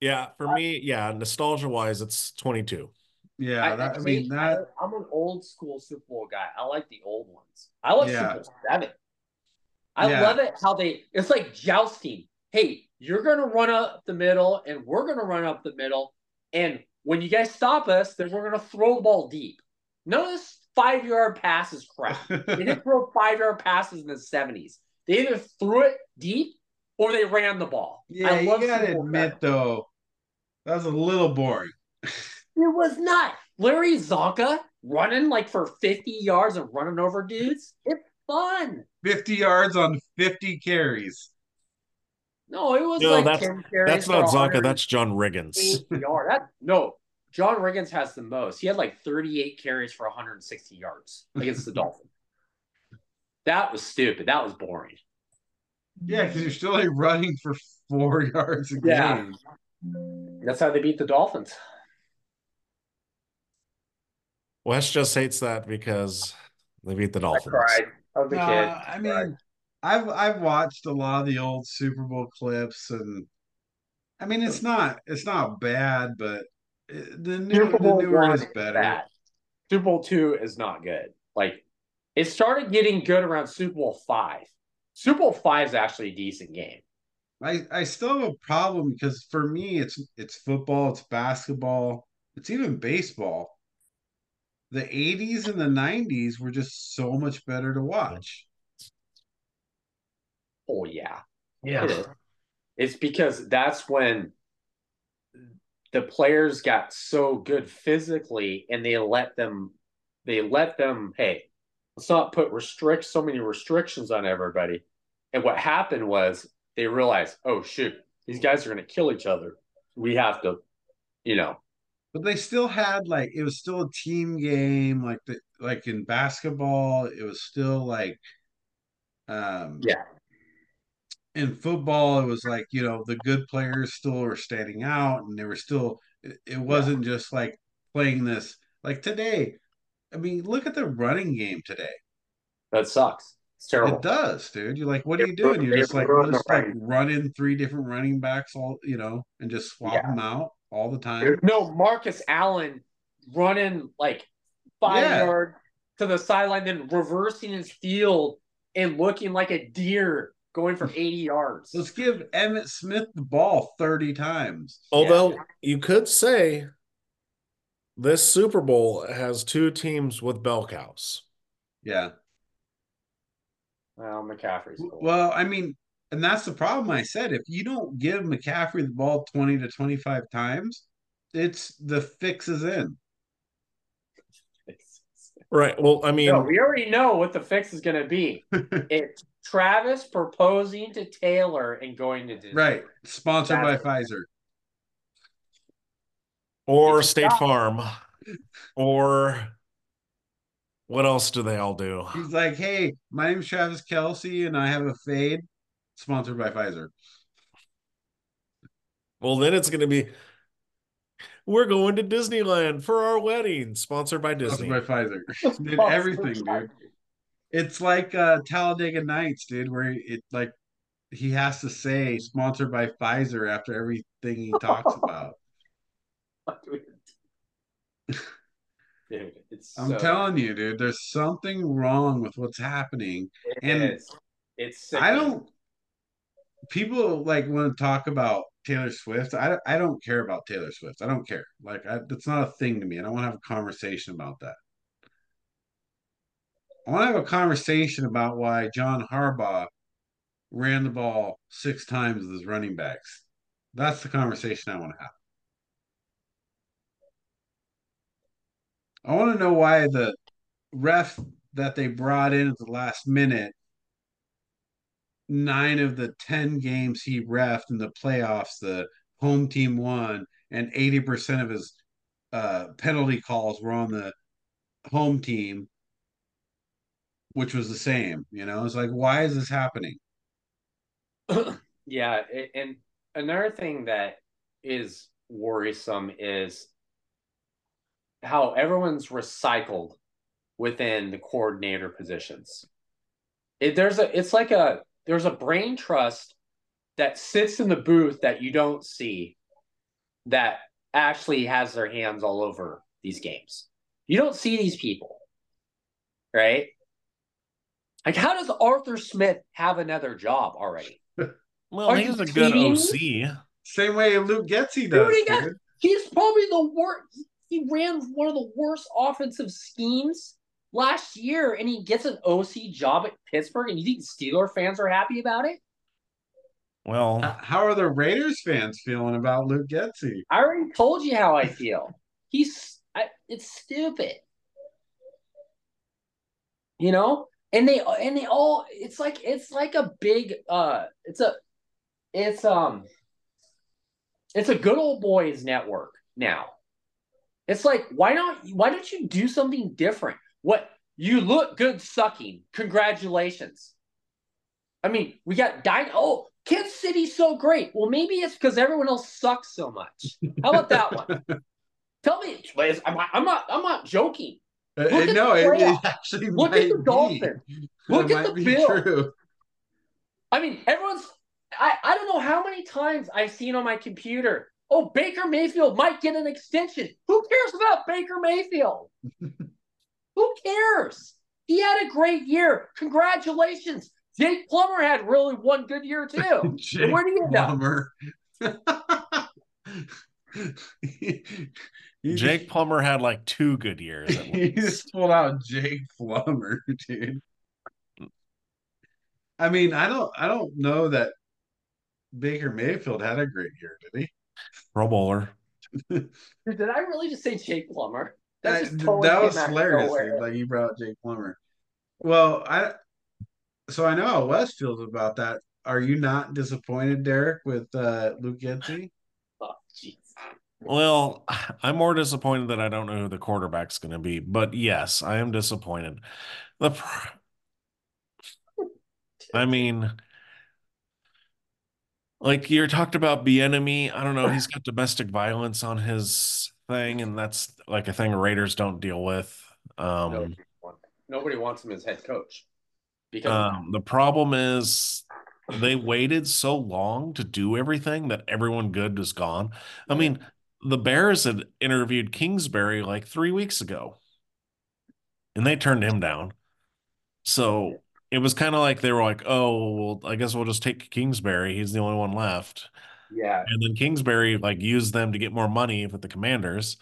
Yeah, for me, yeah, nostalgia wise, it's 22. Yeah, that, I mean that. I, am an old school Super Bowl guy. I like the old ones. I like Yeah. Super Bowl seven. I Yeah. love it how they. It's like jousting. Hey, you're going to run up the middle, and we're going to run up the middle. And when you guys stop us, then we're going to throw the ball deep. None of this five yard passes crap. they didn't (laughs) throw five yard passes in the 70s. They either threw it deep or they ran the ball. Yeah, you gotta admit though, that was a little boring. it was not. Larry Csonka running like for 50 yards and running over dudes. It's fun. 50 yards on 50 carries. No, it was no, like that's, that's not Csonka. That's John Riggins. Yard. That, no, John Riggins has the most. He had like 38 carries for 160 yards against the (laughs) Dolphins. That was stupid. That was boring. Yeah, because you're still like running for four (laughs) yards a yeah. game. That's how they beat the Dolphins. Wes just hates that because they beat the Dolphins. I cried. I was a no, kid. I mean, I've I've watched a lot of the old Super Bowl clips, and I mean, it's not it's not bad, but the new Super Bowl the newer is better. Bad. Super Bowl two is not good. Like it started getting good around Super Bowl five. Super Bowl five is actually a decent game. I, I still have a problem because for me it's it's football, it's basketball, it's even baseball. The 80s and the 90s were just so much better to watch. Oh yeah. Yeah. It it's because that's when the players got so good physically and they let them they let them hey let's not put restrict so many restrictions on everybody. And what happened was they realized oh shoot these guys are going to kill each other. We have to you know. But they still had like it was still a team game like the like in basketball it was still like um yeah in football it was like you know the good players still were standing out and they were still it, wasn't yeah. just like playing this like today. I mean look at the running game today. That sucks. It's terrible. It does dude. You're like what are you doing? You're just like just like running three different running backs all you know and just swap yeah. them out all the time. No marcus allen running like five yeah. yard to the sideline then reversing his field and looking like a deer going for 80 yards. Let's give Emmitt Smith the ball 30 times. Although yeah. you could say this Super Bowl has two teams with bell cows. Yeah. Well, McCaffrey's cool. Well, I mean, and that's the problem I said. If you don't give McCaffrey the ball 20 to 25 times, it's the fix is in. (laughs) Right. Well, I mean, no, we already know what the fix is going to be. (laughs) it's Travis proposing to Taylor and going to Disney. Right. Sponsored That's by Pfizer. Or State Farm. or what else do they all do? He's like, hey, my name's Travis Kelce and I have a fade. Sponsored by Pfizer. Well, then it's going to be we're going to Disneyland for our wedding, sponsored by Disney. Sponsored by Pfizer. (laughs) dude, everything, dude. It's like uh Talladega Nights, dude, where it like he has to say sponsored by Pfizer after everything he talks (laughs) about. dude, (laughs) I'm telling you, dude, there's something wrong with what's happening. It and is. it's I don't people like want to talk about Taylor Swift. I, I don't care about Taylor Swift. I don't care. Like, I, that's not a thing to me. I don't want to have a conversation about that. I want to have a conversation about why John Harbaugh ran the ball six times with his running backs. That's the conversation I want to have. I want to know why the ref that they brought in at the last minute nine of the 10 games he refed in the playoffs, the home team won, and 80% of his uh, penalty calls were on the home team, which was the same. You know, it's like, why is this happening? (clears throat) yeah. And another thing that is worrisome is how everyone's recycled within the coordinator positions. It, there's a it's like a there's a brain trust that sits in the booth that you don't see that actually has their hands all over these games. You don't see these people, right? Like, how does Arthur Smith have another job already? (laughs) Well, Are he's you a good kidding OC. Same way Luke Getsy Dude, does. he got- He's probably the worst. He ran one of the worst offensive schemes last year, and he gets an OC job at Pittsburgh. And you think Steeler fans are happy about it? Well, H- How are the Raiders fans feeling about Luke Getsy? I already told you how I feel. He's I, it's stupid. You know? And they and they all it's like it's like a big uh it's a it's um it's a good old boys network now. It's like why not why don't you do something different? What you look good sucking. Congratulations. I mean, we got Dino. Oh, Kansas City's so great. Well, maybe it's because everyone else sucks so much. How about that one? (laughs) Tell me, I'm not. I'm not joking. Uh, Look no, it, it actually Look might at the. Dolphins. Look at the might be Bills. true. I mean, everyone's. I I don't know how many times I've seen on my computer. Oh, Baker Mayfield might get an extension. Who cares about Baker Mayfield? (laughs) Who cares? He had a great year. Congratulations. Jake Plummer had really one good year too. Jake (laughs) where do you know? Plummer. He- (laughs) Jake Plummer had like two good years. at (laughs) He just pulled out Jake Plummer, (laughs) dude. I mean, I don't, I don't know that Baker Mayfield had a great year, did he? Pro Bowler. (laughs) Did I really just say Jake Plummer? That, That, just totally that was hilarious. Dude. Like you brought Jake Plummer. Well, I so I know how Wes feels about that. Are you not disappointed, Derek, with uh, Luke Getsy? Well, (sighs) I'm more disappointed that I don't know who the quarterback's going to be. But yes, I am disappointed. The, (laughs) I mean, like you talked about enemy. I don't know. He's (laughs) got domestic violence on his thing, and that's like a thing Raiders don't deal with. Um, Nobody, want- nobody wants him as head coach because um, the problem is they waited so long to do everything that everyone good is gone. I mean, the Bears had interviewed Kingsbury like three weeks ago, and they turned him down. So it was kind of like they were like, "Oh, well, I guess we'll just take Kingsbury. He's the only one left." yeah, And then Kingsbury like used them to get more money with the Commanders,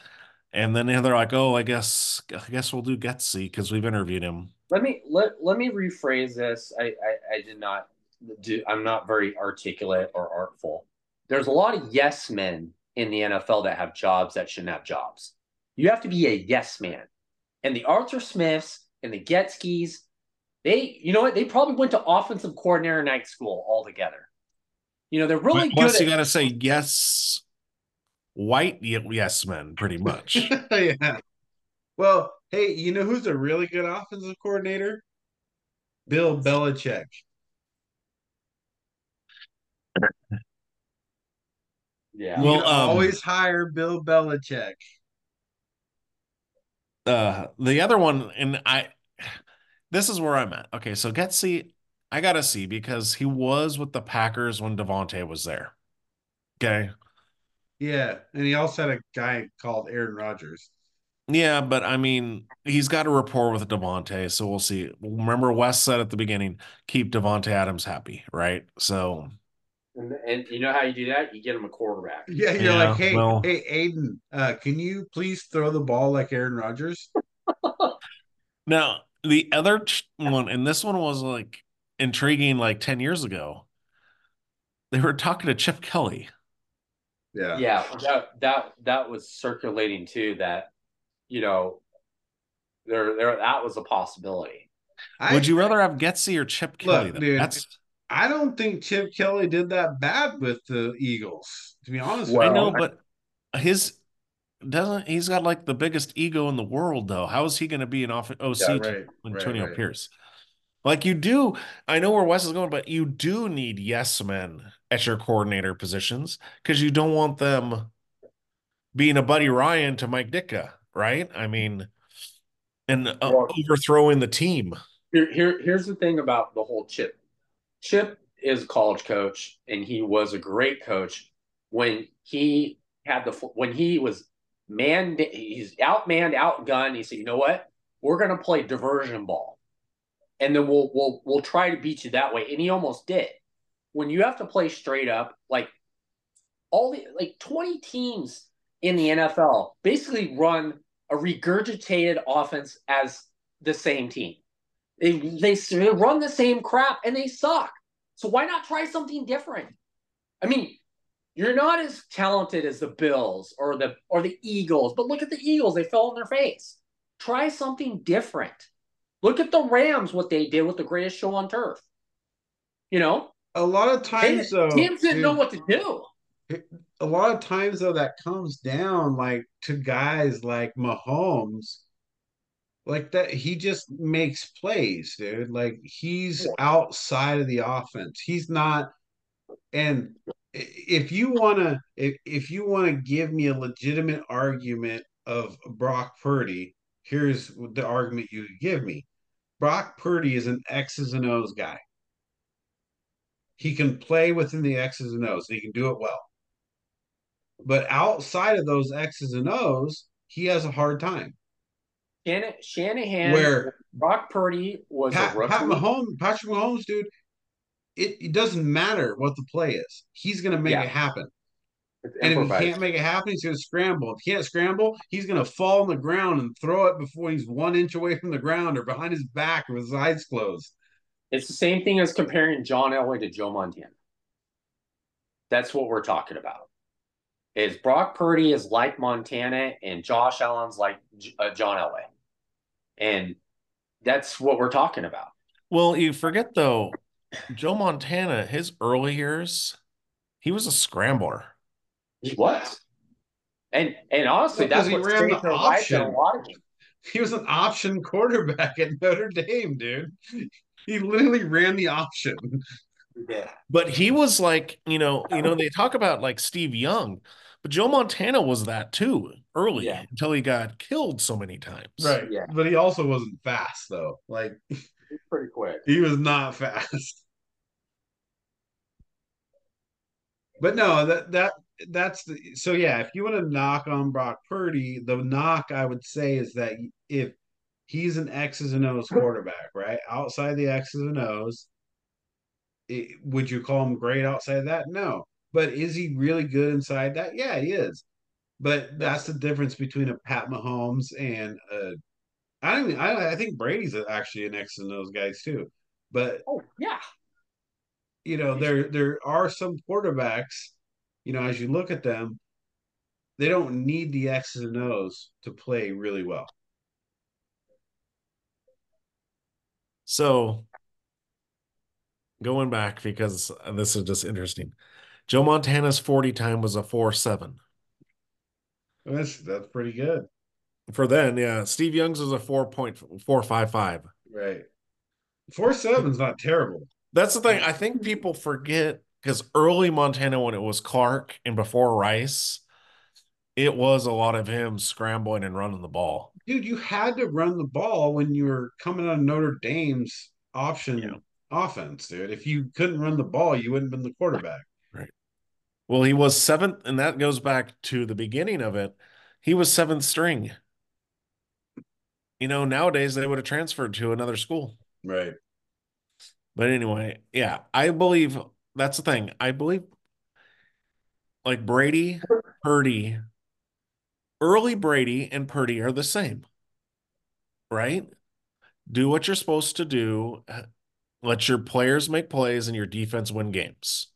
and then they're like, "Oh, I guess I guess we'll do Getsy because we've interviewed him." let me let let me rephrase this. I, I I did not do. I'm not very articulate or artful. There's a lot of yes men in the NFL that have jobs that shouldn't have jobs. You have to be a yes man, and the Arthur Smiths and the Getskis, they you know what? They probably went to offensive coordinator night school all together. You know they're really Plus, good. you At, got to say yes, white yes men, pretty much. (laughs) yeah. Well, hey, you know who's a really good offensive coordinator? Bill Belichick. (laughs) yeah, You Well, can um, always hire Bill Belichick. uh the other one and i this is where i'm at. Okay so Getsy, i gotta see because he was with the packers when Davante was there. Okay? Yeah, and he also had a guy called Aaron Rodgers. yeah but i mean he's got a rapport with Davante so we'll see. Remember wes said at the beginning keep Davante adams happy right? So and, and you know how you do that? You get him a quarterback. Yeah, you're Yeah, like, hey, well- hey, Aidan, uh, can you please throw the ball like Aaron Rodgers? (laughs) now the other ch- one and this one was like intriguing like 10 years ago they were talking to chip kelly Yeah. Yeah, that that that was circulating too. That you know, there there that was a possibility. I, would you rather have Getsy or chip kelly Look, dude, that's I don't think Chip Kelly did that bad with the Eagles, to be honest. Well, I know, but his doesn't he's got like the biggest ego in the world though. How is he going to be an off OC Yeah, to right, Antonio right. Pierce? Like you do, I know where Wes is going, but you do need yes men at your coordinator positions because you don't want them being a Buddy Ryan to Mike Ditka, right? I mean, and uh, Well- overthrowing the team. Here, here here's the thing about the whole Chip. Chip is a college coach, and he was a great coach when he had the when he was man. He's outmanned, outgunned. He said, "You know what? We're going to play diversion ball, and then we'll we'll we'll try to beat you that way." And he almost did. when you have to play straight up, like all the like 20 teams in the NFL basically run a regurgitated offense as the same team. They they run the same crap and they suck. So why not try something different? I mean, you're not as talented as the Bills or the or the Eagles, but look at the Eagles, they fell on their face. Try something different. Look at the Rams, what they did with the greatest show on turf. You know, a lot of times they, though, teams didn't dude, know what to do. A lot of times though, that comes down like to guys like Mahomes, like that. He just makes plays, dude. Like he's outside of the offense. He's not, and if you want to if, if you want to give me a legitimate argument of Brock Purdy, here's the argument you give me. Brock Purdy is an X's and O's guy. He can play within the X's and O's, and he can do it well. But outside of those X's and O's, he has a hard time. Shanahan, where Brock Purdy was Pat, a rookie. Pat Mahomes, Patrick Mahomes, dude, it, it doesn't matter what the play is. He's going to make yeah. it happen. And if he can't make it happen, he's going to scramble. If he can't scramble, he's going to fall on the ground and throw it before he's one inch away from the ground or behind his back with his eyes closed. It's the same thing as comparing John Elway to Joe Montana. That's what we're talking about. Is Brock Purdy is like Montana and Josh Allen's like uh, John Elway, and that's what we're talking about. Well, you forget though, Joe Montana, his early years, he was a scrambler. He was. And and honestly, that's what ran the option. A lot of He was an option quarterback at Notre Dame, dude. He literally ran the option. Yeah. But he was like, you know, you know, they talk about like Steve Young, but Joe Montana was that too early yeah. until he got killed so many times. Right. Yeah. But he also wasn't fast though. Like (laughs) He's pretty quick. He was not fast. But no, that that that's the so yeah. If you want to knock on Brock Purdy, the knock I would say is that if he's an X's and O's quarterback, right outside the X's and O's, it, would you call him great outside of that? No, but is he really good inside that? Yeah, he is. But that's the difference between a Pat Mahomes and a I don't even, I, I think Brady's actually an X and those guys too. But oh yeah, you know there there are some quarterbacks. You know, as you look at them, they don't need the X's and O's to play really well. So going back because this is just interesting. Joe Montana's 40 time was a 4 7. That's that's pretty good. For then, yeah. Steve Young's was a 4.455. Right. Four seven's not terrible. That's the thing. I think people forget because early Montana, when it was Clark and before Rice, it was a lot of him scrambling and running the ball. Dude, you had to run the ball when you were coming on Notre Dame's option yeah. offense, dude. If you couldn't run the ball, you wouldn't have been the quarterback. Well, he was seventh, and that goes back to the beginning of it. He was seventh string you know, nowadays they would have transferred to another school. Right. But anyway, yeah, I believe that's the thing. I believe like Brady, Purdy, early Brady and Purdy are the same. Right? Do what you're supposed to do. Let your players make plays and your defense win games.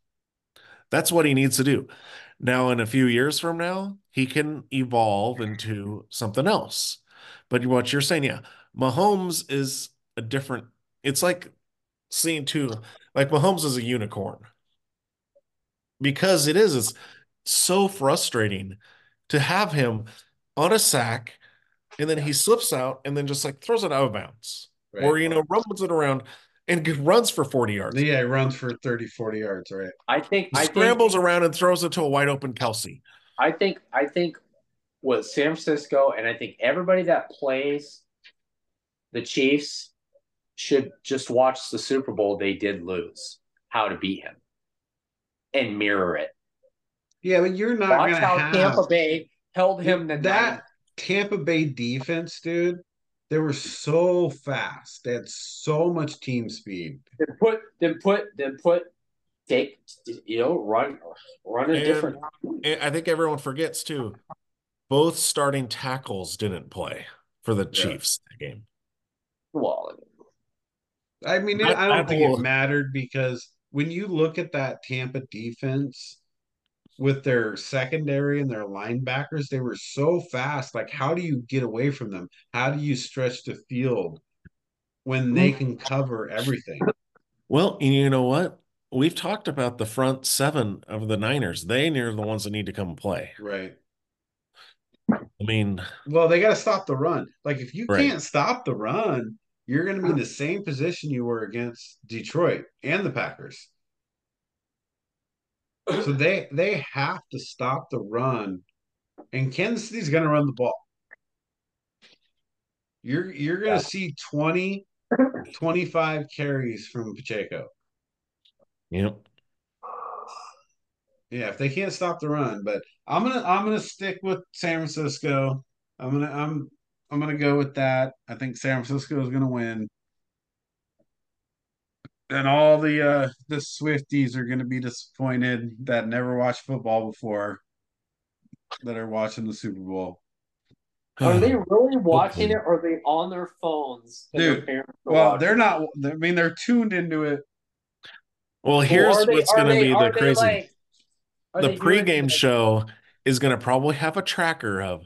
That's what he needs to do. Now, in a few years from now, he can evolve into something else. But what you're saying, yeah, Mahomes is a different. It's like seeing two, like Mahomes is a unicorn because it is. It's so frustrating to have him on a sack and then he slips out and then just like throws it out of bounds right. or you know rumbles it around and runs for 40 yards yeah he runs for 30 40 yards right i think he I scrambles think, around and throws it to a wide open Kelce. i think i think with San Francisco, and I think everybody that plays the Chiefs should just watch the Super Bowl they did lose, how to beat him, and mirror it. Yeah, but you're not watch how have... Tampa Bay held him that night. Tampa Bay defense, dude. They were so fast. They had so much team speed. Then put then put then put take you know run run a And- different. And I think everyone forgets too. Both starting tackles didn't play for the Chiefs that game. Well, I mean, I- I, don't I think will- it mattered because when you look at that Tampa defense with their secondary and their linebackers, they were so fast. Like, how do you get away from them? How do you stretch the field when they can cover everything? Well, and you know what? We've talked about the front seven of the Niners. They are the ones that need to come play. Right. I mean, Well, they got to stop the run. Like, if you Right. can't stop the run, you're going to be in the same position you were against Detroit and the Packers. So (laughs) they they have to stop the run, and Kansas City's going to run the ball. You're you're going to see 20, 25 carries from Pacheco. you know, Yeah, if they can't stop the run, but I'm gonna I'm gonna stick with San Francisco. I'm gonna I'm I'm gonna go with that. I think San Francisco is gonna win. And all the uh the Swifties are gonna be disappointed that never watched football before that are watching the Super Bowl. are they (sighs) really watching Hopefully. it? Or are they on their phones? and their Dude, Well, they're not I mean they're tuned into it. well, here's are they- what's going to they- be the crazy. like- the they doing pregame show is going to probably have a tracker of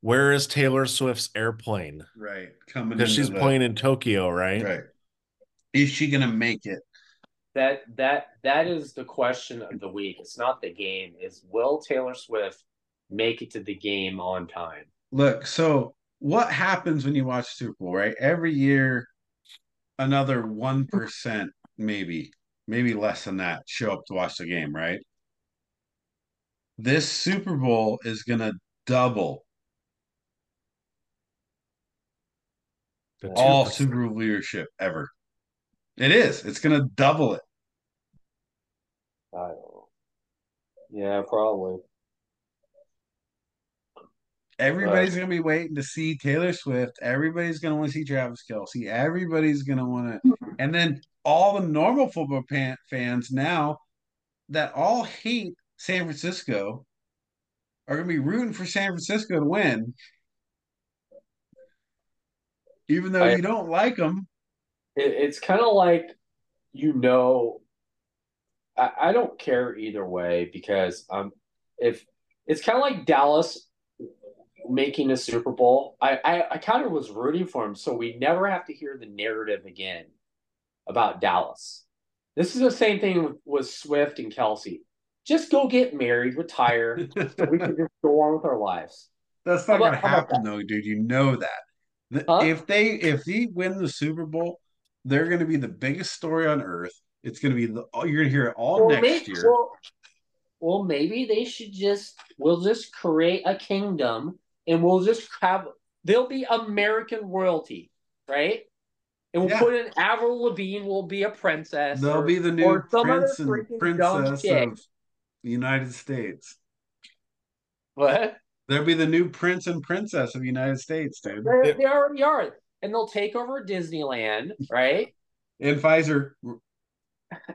where is Taylor Swift's airplane Right. Coming because she's the- playing in Tokyo, right? Right. Is she gonna make it? That that that is the question of the week. It's not the game. Is will Taylor Swift make it to the game on time? Look, so what happens when you watch Super Bowl, right? Every year, another 1%, maybe, maybe less than that, show up to watch the game, right? This Super Bowl is going to double The all Super Bowl viewership ever. It is. It's going to double it. I don't know. Yeah, probably. Everybody's going to be waiting to see Taylor Swift. Everybody's going to want to see Travis Kelce. Everybody's going to want to. Mm-hmm. And then all the normal football pan- fans now that all hate San Francisco are going to be rooting for San Francisco to win. Even though I- you don't like them. It, it's kind of like you know. I, I don't care either way because um, if it's kind of like Dallas making a Super Bowl, I I, I kind of was rooting for him, so we never have to hear the narrative again about Dallas. This is the same thing with, with Swift and Kelce. Just go get married, retire. (laughs) so we can just go on with our lives. That's not going to happen, though, dude. You know that. The- Huh? If they if they win the Super Bowl, they're going to be the biggest story on earth. It's going to be the you're going to hear it all Well, next may- year. Well, well, maybe they should just we'll just create a kingdom and we'll just have there'll be American royalty, right? And we'll Yeah. put in Avril Lavigne will be a princess. They'll or- be the new or some other prince and princess of the United States. what? They'll be the new prince and princess of the United States, dude. They, they already are, and they'll take over Disneyland, right? (laughs) And Pfizer,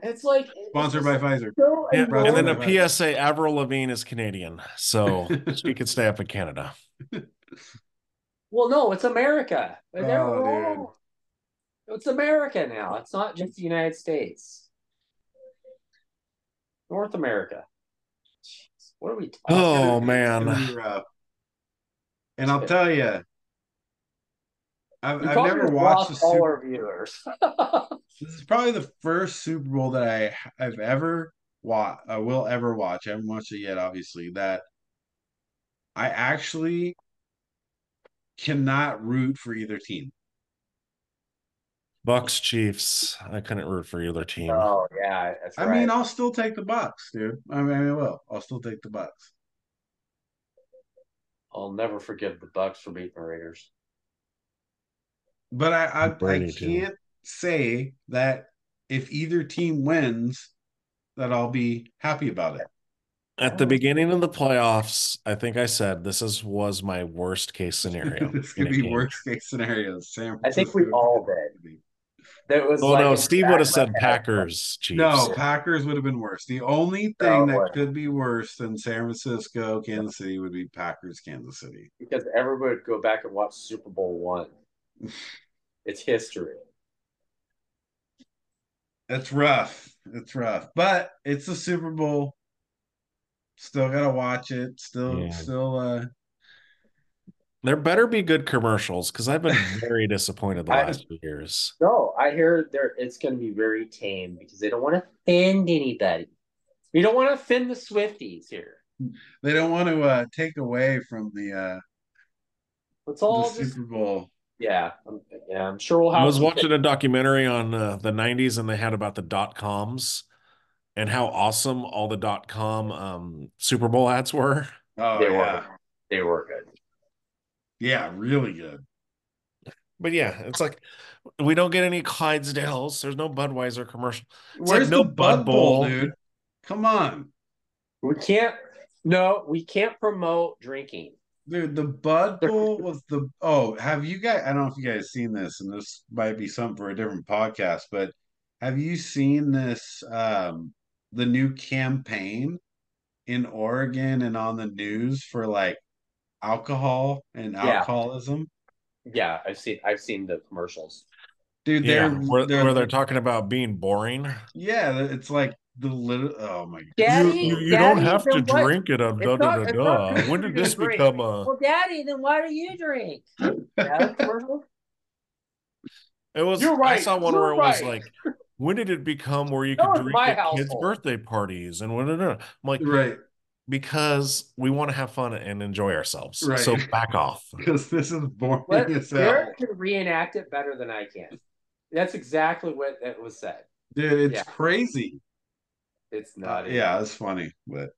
It's like sponsored by Pfizer. so Yeah, and then you a PSA: Avril Lavigne is Canadian, so (laughs) she could stay up in Canada. Well, no, it's America. Oh, wrong. It's America now. It's not just the United States. North America. Jeez, what are we talking Oh It's man, gonna be rough. And I'll tell you, I've, I've never watched a lost all Super. our viewers. (laughs) This is probably the first Super Bowl that I I've ever watched. I will ever watch. I haven't watched it yet, obviously. That I actually cannot root for either team. Bucks Chiefs. I couldn't root for either team. oh yeah, that's I right. mean, I'll still take the Bucks, dude. I mean, I will. I'll still take the Bucks. I'll never forgive the Bucks for beating the Raiders. But I I, I can't say that if either team wins, that I'll be happy about it. At the beginning of the playoffs, I think I said this is was my worst case scenario. (laughs) this in could be game. worst case scenario. San I think we Francisco- all did. That was Oh like no, Steve would have said. Packers, Chiefs. No, Packers would have been worse. The only thing it that could be worse than San Francisco, Kansas City would be Packers, Kansas City. because everybody would go back and watch Super Bowl one. It's history. It's rough. It's rough, but it's the Super Bowl. Still gotta watch it. Still, Yeah. still. uh There better be good commercials because I've been very disappointed the (laughs) I- last few years. No, I hear there it's going to be very tame because they don't want to offend anybody. We don't want to offend the Swifties here. They don't want to uh take away from the uh Let's all the just Super Bowl. Yeah, I'm, yeah. I'm sure we'll have. I was watching a documentary on uh, the 90s and they had about the dot coms and how awesome all the dot com um, Super Bowl ads were. Oh They yeah, were. They were good. yeah, really good. But yeah, it's like we don't get any Clydesdales. There's no Budweiser commercial. It's Where's like no the Bud Bud Bowl, Bowl. dude? Come on, We can't. No, we can't promote drinking. Dude. The Bud Bowl was the. Oh, have you guys? I don't know if you guys seen this, and this might be something for a different podcast, but have you seen this? Um, the new campaign in Oregon and on the news for like alcohol and Yeah. alcoholism. Yeah, I've seen. I've seen the commercials. Dude, they're, where, they're, where they're talking about being boring. yeah, it's like the little. Oh my god. Daddy, you you Daddy, don't have to what- drink it. Um, it's da, da, not- da, da. When did this drink. become a? Well, Daddy, then why do you drink? (laughs) It was. You're right. I saw one you're where it was like, when did it become where you That could drink my at kids' birthday parties and when? I'm like, Right. because we want to have fun and enjoy ourselves. Right. So back off. (laughs) Because this is boring Let, as hell. Derek can reenact it better than I can. That's exactly what it was said. Dude, it's Yeah. crazy. It's Uh, not. yeah, it's funny, but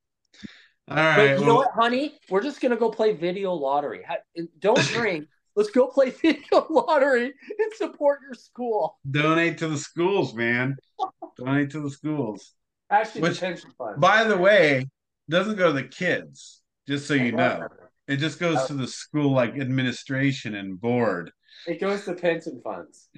all But right. you know what, honey? We're just gonna go play video lottery. Don't (laughs) drink. Let's go play (laughs) video lottery and support your school. donate to the schools, man. (laughs) donate to the schools. Actually, Which- the pension fund. By the way, doesn't go to the kids, just so I you know. It just goes to the school like administration and board. It goes to pension funds.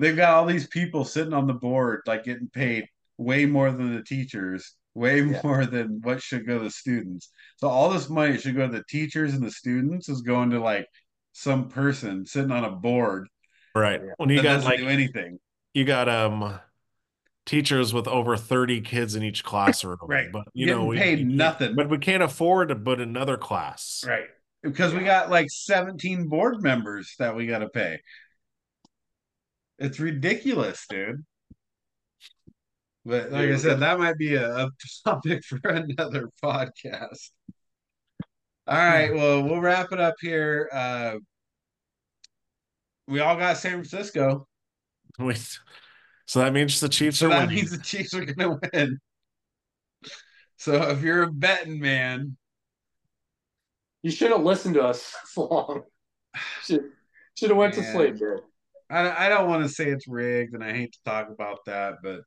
They've got all these people sitting on the board, like getting paid way more than the teachers, way Yeah. more than what should go to the students. So all this money should go to the teachers and the students is going to like some person sitting on a board Right. Yeah. When you that got like do anything. you got um teachers with over 30 kids in each classroom. (laughs) Right. But you Getting know, we, paid we nothing. But we can't afford to put another class. Right. Because we got like 17 board members that we got to pay. It's ridiculous, dude. But like I said, that might be a, a (laughs) topic for another podcast. All right, well, we'll wrap it up here. Uh, we all got San Francisco, We- so that means the Chiefs so are that winning. means the Chiefs are going to win. So if you're a betting man, You should have listened to us so (laughs) long. Should should have went to sleep, dude. I, I don't want to say it's rigged, and I hate to talk about that, but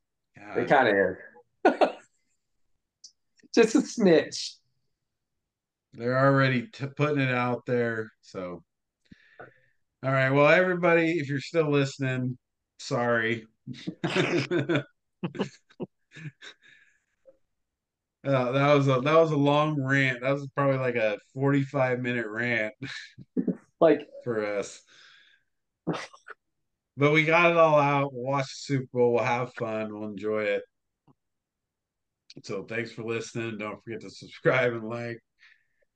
They God, kind of are. Just a snitch. they're already t- putting it out there. So, all right. Well, everybody, if you're still listening, sorry. (laughs) Uh, that was a that was a long rant. That was probably like a 45 minute rant (laughs) Like for us. (laughs) But we got it all out. We'll watch the Super Bowl. We'll have fun. We'll enjoy it. So thanks for listening. Don't forget to subscribe and like.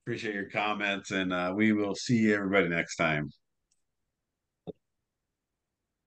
Appreciate your comments, and uh, we will see everybody next time.